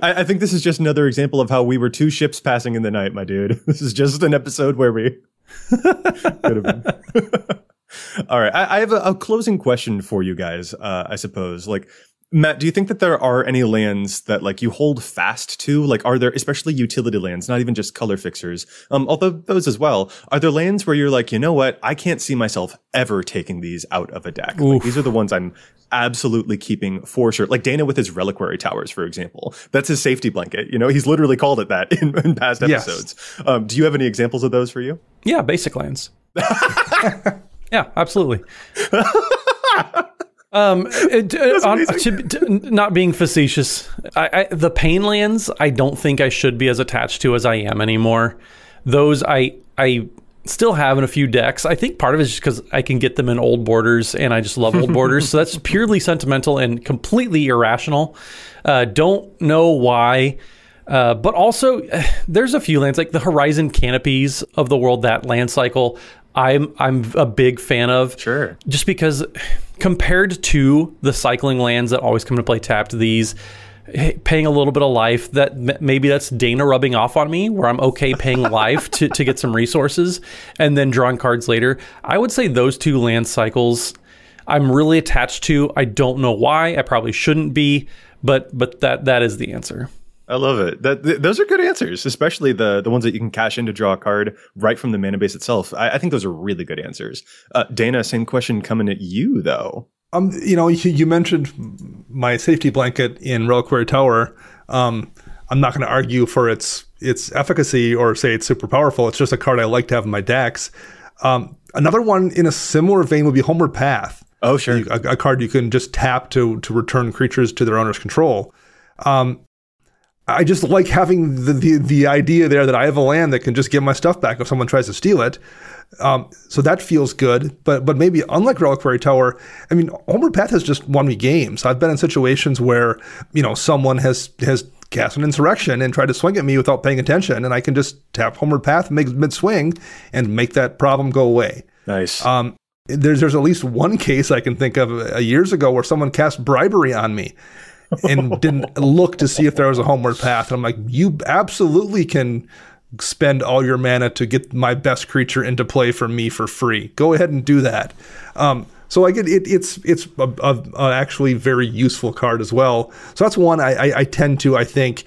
Speaker 1: I, I think this is just another example of how we were two ships passing in the night, my dude. *laughs* This is just an episode where we *laughs* could have been. *laughs* All right. I, I have a, a closing question for you guys, uh, I suppose. Like, Matt, do you think that there are any lands that like you hold fast to? Like, are there especially utility lands, not even just color fixers, um, although those as well? Are there lands where you're like, you know what, I can't see myself ever taking these out of a deck. Like, these are the ones I'm absolutely keeping for sure. Like Dana with his reliquary towers, for example, that's his safety blanket. You know, he's literally called it that *laughs* in, in past
Speaker 3: Yes.
Speaker 1: episodes. Um, do you have any examples of those for you?
Speaker 2: yeah, basic lands. *laughs* yeah, absolutely. *laughs* Um, *laughs* uh, on- to, to- not being facetious, I, I, the pain lands I don't think I should be as attached to as I am anymore. Those I I still have in a few decks. I think part of it is just because I can get them in old borders, and I just love old *laughs* borders. So that's purely sentimental and completely irrational. Uh, don't know why. Uh, but also, *sighs* there's a few lands like the Horizon Canopies of the world. That land cycle, I'm I'm a big fan of.
Speaker 1: Sure.
Speaker 2: Just because compared to the cycling lands that always come to play tapped, these paying a little bit of life that maybe that's Dana rubbing off on me where I'm okay paying *laughs* life to, to get some resources and then drawing cards later. I would say those two land cycles I'm really attached to. I don't know why. I probably shouldn't be, but but that that is the answer.
Speaker 1: I love it. That th- those are good answers, especially the the ones that you can cash in to draw a card right from the mana base itself. I, I think those are really good answers. Uh, Dana, same question coming at you though.
Speaker 3: Um, you know, you, you mentioned my safety blanket in Reliquary Tower. Um, I'm not going to argue for its its efficacy or say it's super powerful. It's just a card I like to have in my decks. Um, another one in a similar vein would be Homeward Path.
Speaker 1: Oh, sure.
Speaker 3: A, a card you can just tap to to return creatures to their owner's control. Um, I just like having the, the the idea there that I have a land that can just get my stuff back if someone tries to steal it. Um, so that feels good, but but maybe unlike Reliquary Tower, I mean, Homeward Path has just won me games. I've been in situations where you know someone has has cast an insurrection and tried to swing at me without paying attention, and I can just tap Homeward Path mid mid swing and make that problem go away.
Speaker 1: Nice.
Speaker 3: Um, there's there's at least one case I can think of uh, years ago where someone cast bribery on me, and didn't look to see if there was a homeward path. And I'm like, you absolutely can spend all your mana to get my best creature into play for me for free. Go ahead and do that. Um, so I get it, it's it's a, a, a actually very useful card as well. So that's one I, I, I tend to I think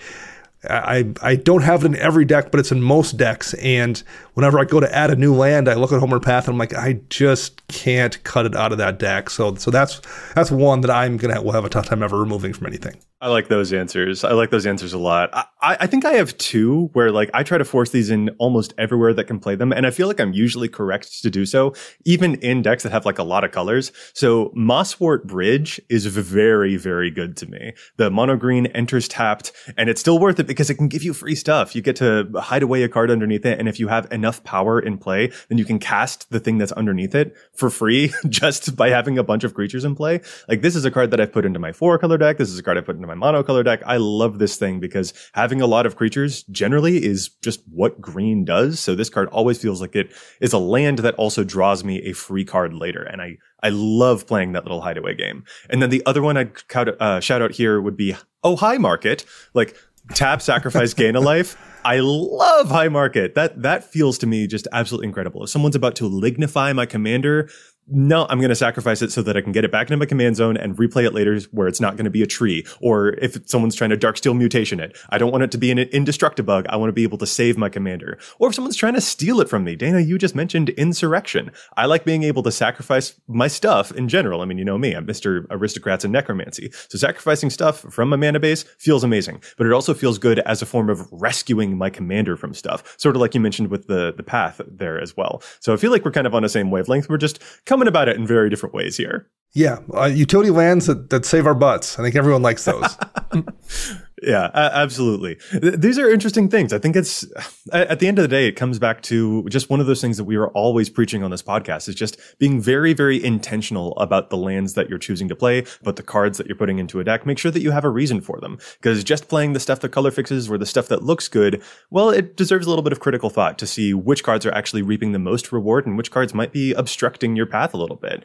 Speaker 3: I I don't have it in every deck, but it's in most decks. And whenever I go to add a new land, I look at Homeward Path and I'm like, I just can't cut it out of that deck. So so that's that's one that I'm gonna will have a tough time ever removing from anything.
Speaker 1: I like those answers. I like those answers a lot. I, I think I have two where like I try to force these in almost everywhere that can play them. And I feel like I'm usually correct to do so, even in decks that have like a lot of colors. So Mosswort Bridge is very, very good to me. The mono green enters tapped and it's still worth it because it can give you free stuff. You get to hide away a card underneath it. And if you have enough power in play, then you can cast the thing that's underneath it for free *laughs* just by having a bunch of creatures in play. Like this is a card that I've put into my four color deck. This is a card I put into my mono color deck. I love this thing because having a lot of creatures generally is just what green does. So this card always feels like it is a land that also draws me a free card later. And I, I love playing that little hideaway game. And then the other one I'd uh, shout out here would be Oh High Market. Like tap, sacrifice, gain a life. I love high market. That that feels to me just absolutely incredible. If someone's about to lignify my commander, no, I'm going to sacrifice it so that I can get it back into my command zone and replay it later where it's not going to be a tree. Or if someone's trying to Darksteel mutation it, I don't want it to be an indestructible. Bug. I want to be able to save my commander. Or if someone's trying to steal it from me, Dana, you just mentioned insurrection. I like being able to sacrifice my stuff in general. I mean, you know me, I'm Mr. Aristocrats and Necromancy. So sacrificing stuff from my mana base feels amazing, but it also feels good as a form of rescuing my commander from stuff. Sort of like you mentioned with the, the path there as well. So I feel like we're kind of on the same wavelength. We're just coming about it in very different ways here.
Speaker 3: Yeah, uh, utility lands that, that save our butts. I think everyone likes those. *laughs*
Speaker 1: yeah, absolutely. These are interesting things. I think it's at the end of the day, it comes back to just one of those things that we are always preaching on this podcast is just being very, very intentional about the lands that you're choosing to play, about the cards that you're putting into a deck. Make sure that you have a reason for them because just playing the stuff that color fixes or the stuff that looks good, well, it deserves a little bit of critical thought to see which cards are actually reaping the most reward and which cards might be obstructing your path a little bit.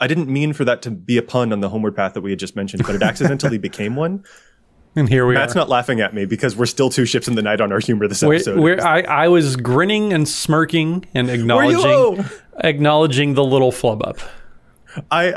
Speaker 1: I didn't mean for that to be a pun on the homeward path that we had just mentioned, but it accidentally *laughs* became one.
Speaker 2: And here we
Speaker 1: Matt's
Speaker 2: are.
Speaker 1: Matt's not laughing at me because we're still two ships in the night on our humor this episode.
Speaker 2: We're, we're, I, I was grinning and smirking and acknowledging acknowledging the little flub up.
Speaker 1: I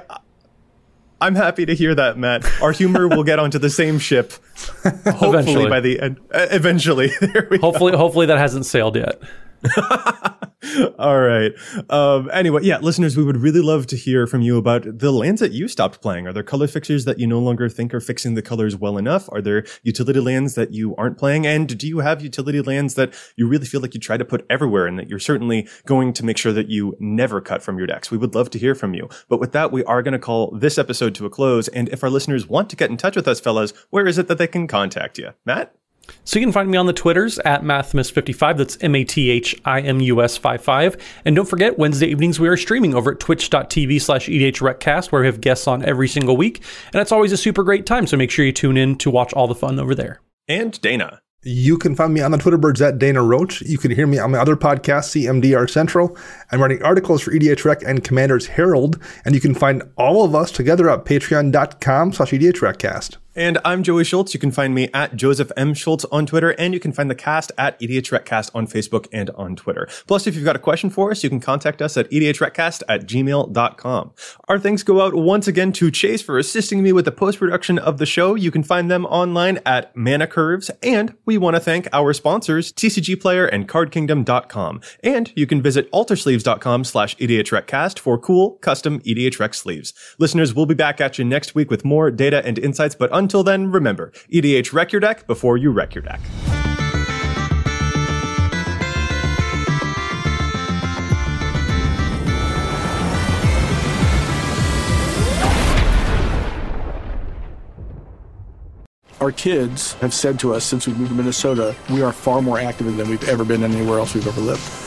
Speaker 1: I'm happy to hear that, Matt. Our humor will get onto the same ship. *laughs* Hopefully
Speaker 2: eventually.
Speaker 1: by the end. Uh, eventually. *laughs*
Speaker 2: hopefully, go. hopefully that hasn't sailed yet. *laughs*
Speaker 1: All right. Um, anyway, yeah, listeners, we would really love to hear from you about the lands that you stopped playing. Are there color fixtures that you no longer think are fixing the colors well enough? Are there utility lands that you aren't playing? And do you have utility lands that you really feel like you try to put everywhere and that you're certainly going to make sure that you never cut from your decks? We would love to hear from you. But with that, we are going to call this episode to a close. And if our listeners want to get in touch with us, fellas, where is it that they can contact you? Matt?
Speaker 2: So you can find me on the Twitters at Mathimus55. That's M A T H I M U S 55. And don't forget, Wednesday evenings we are streaming over at twitch.tv slash EDHRECast, where we have guests on every single week. And it's always a super great time. So make sure you tune in to watch all the fun over there.
Speaker 1: And Dana.
Speaker 3: You can find me on the Twitter birds at Dana Roach. You can hear me on my other podcast, CMDR Central. I'm writing articles for EDHREC and Commander's Herald, and you can find all of us together at patreon.com slash EDHRECcast.
Speaker 1: And I'm Joey Schultz. You can find me at Joseph M. Schultz on Twitter, and you can find the cast at EDHRECcast on Facebook and on Twitter. Plus, if you've got a question for us, you can contact us at EDHRECcast at gmail.com. Our thanks go out once again to Chase for assisting me with the post-production of the show. You can find them online at Mana Curves, and we want to thank our sponsors, TCG Player and CardKingdom.com. And you can visit altersleeves.com slash EDHRECcast for cool, custom EDHREC sleeves. Listeners, we'll be back at you next week with more data and insights, but until then, remember, EDHREC your deck before you wreck your deck.
Speaker 4: Our kids have said to us since we moved to Minnesota, we are far more active than we've ever been anywhere else we've ever lived.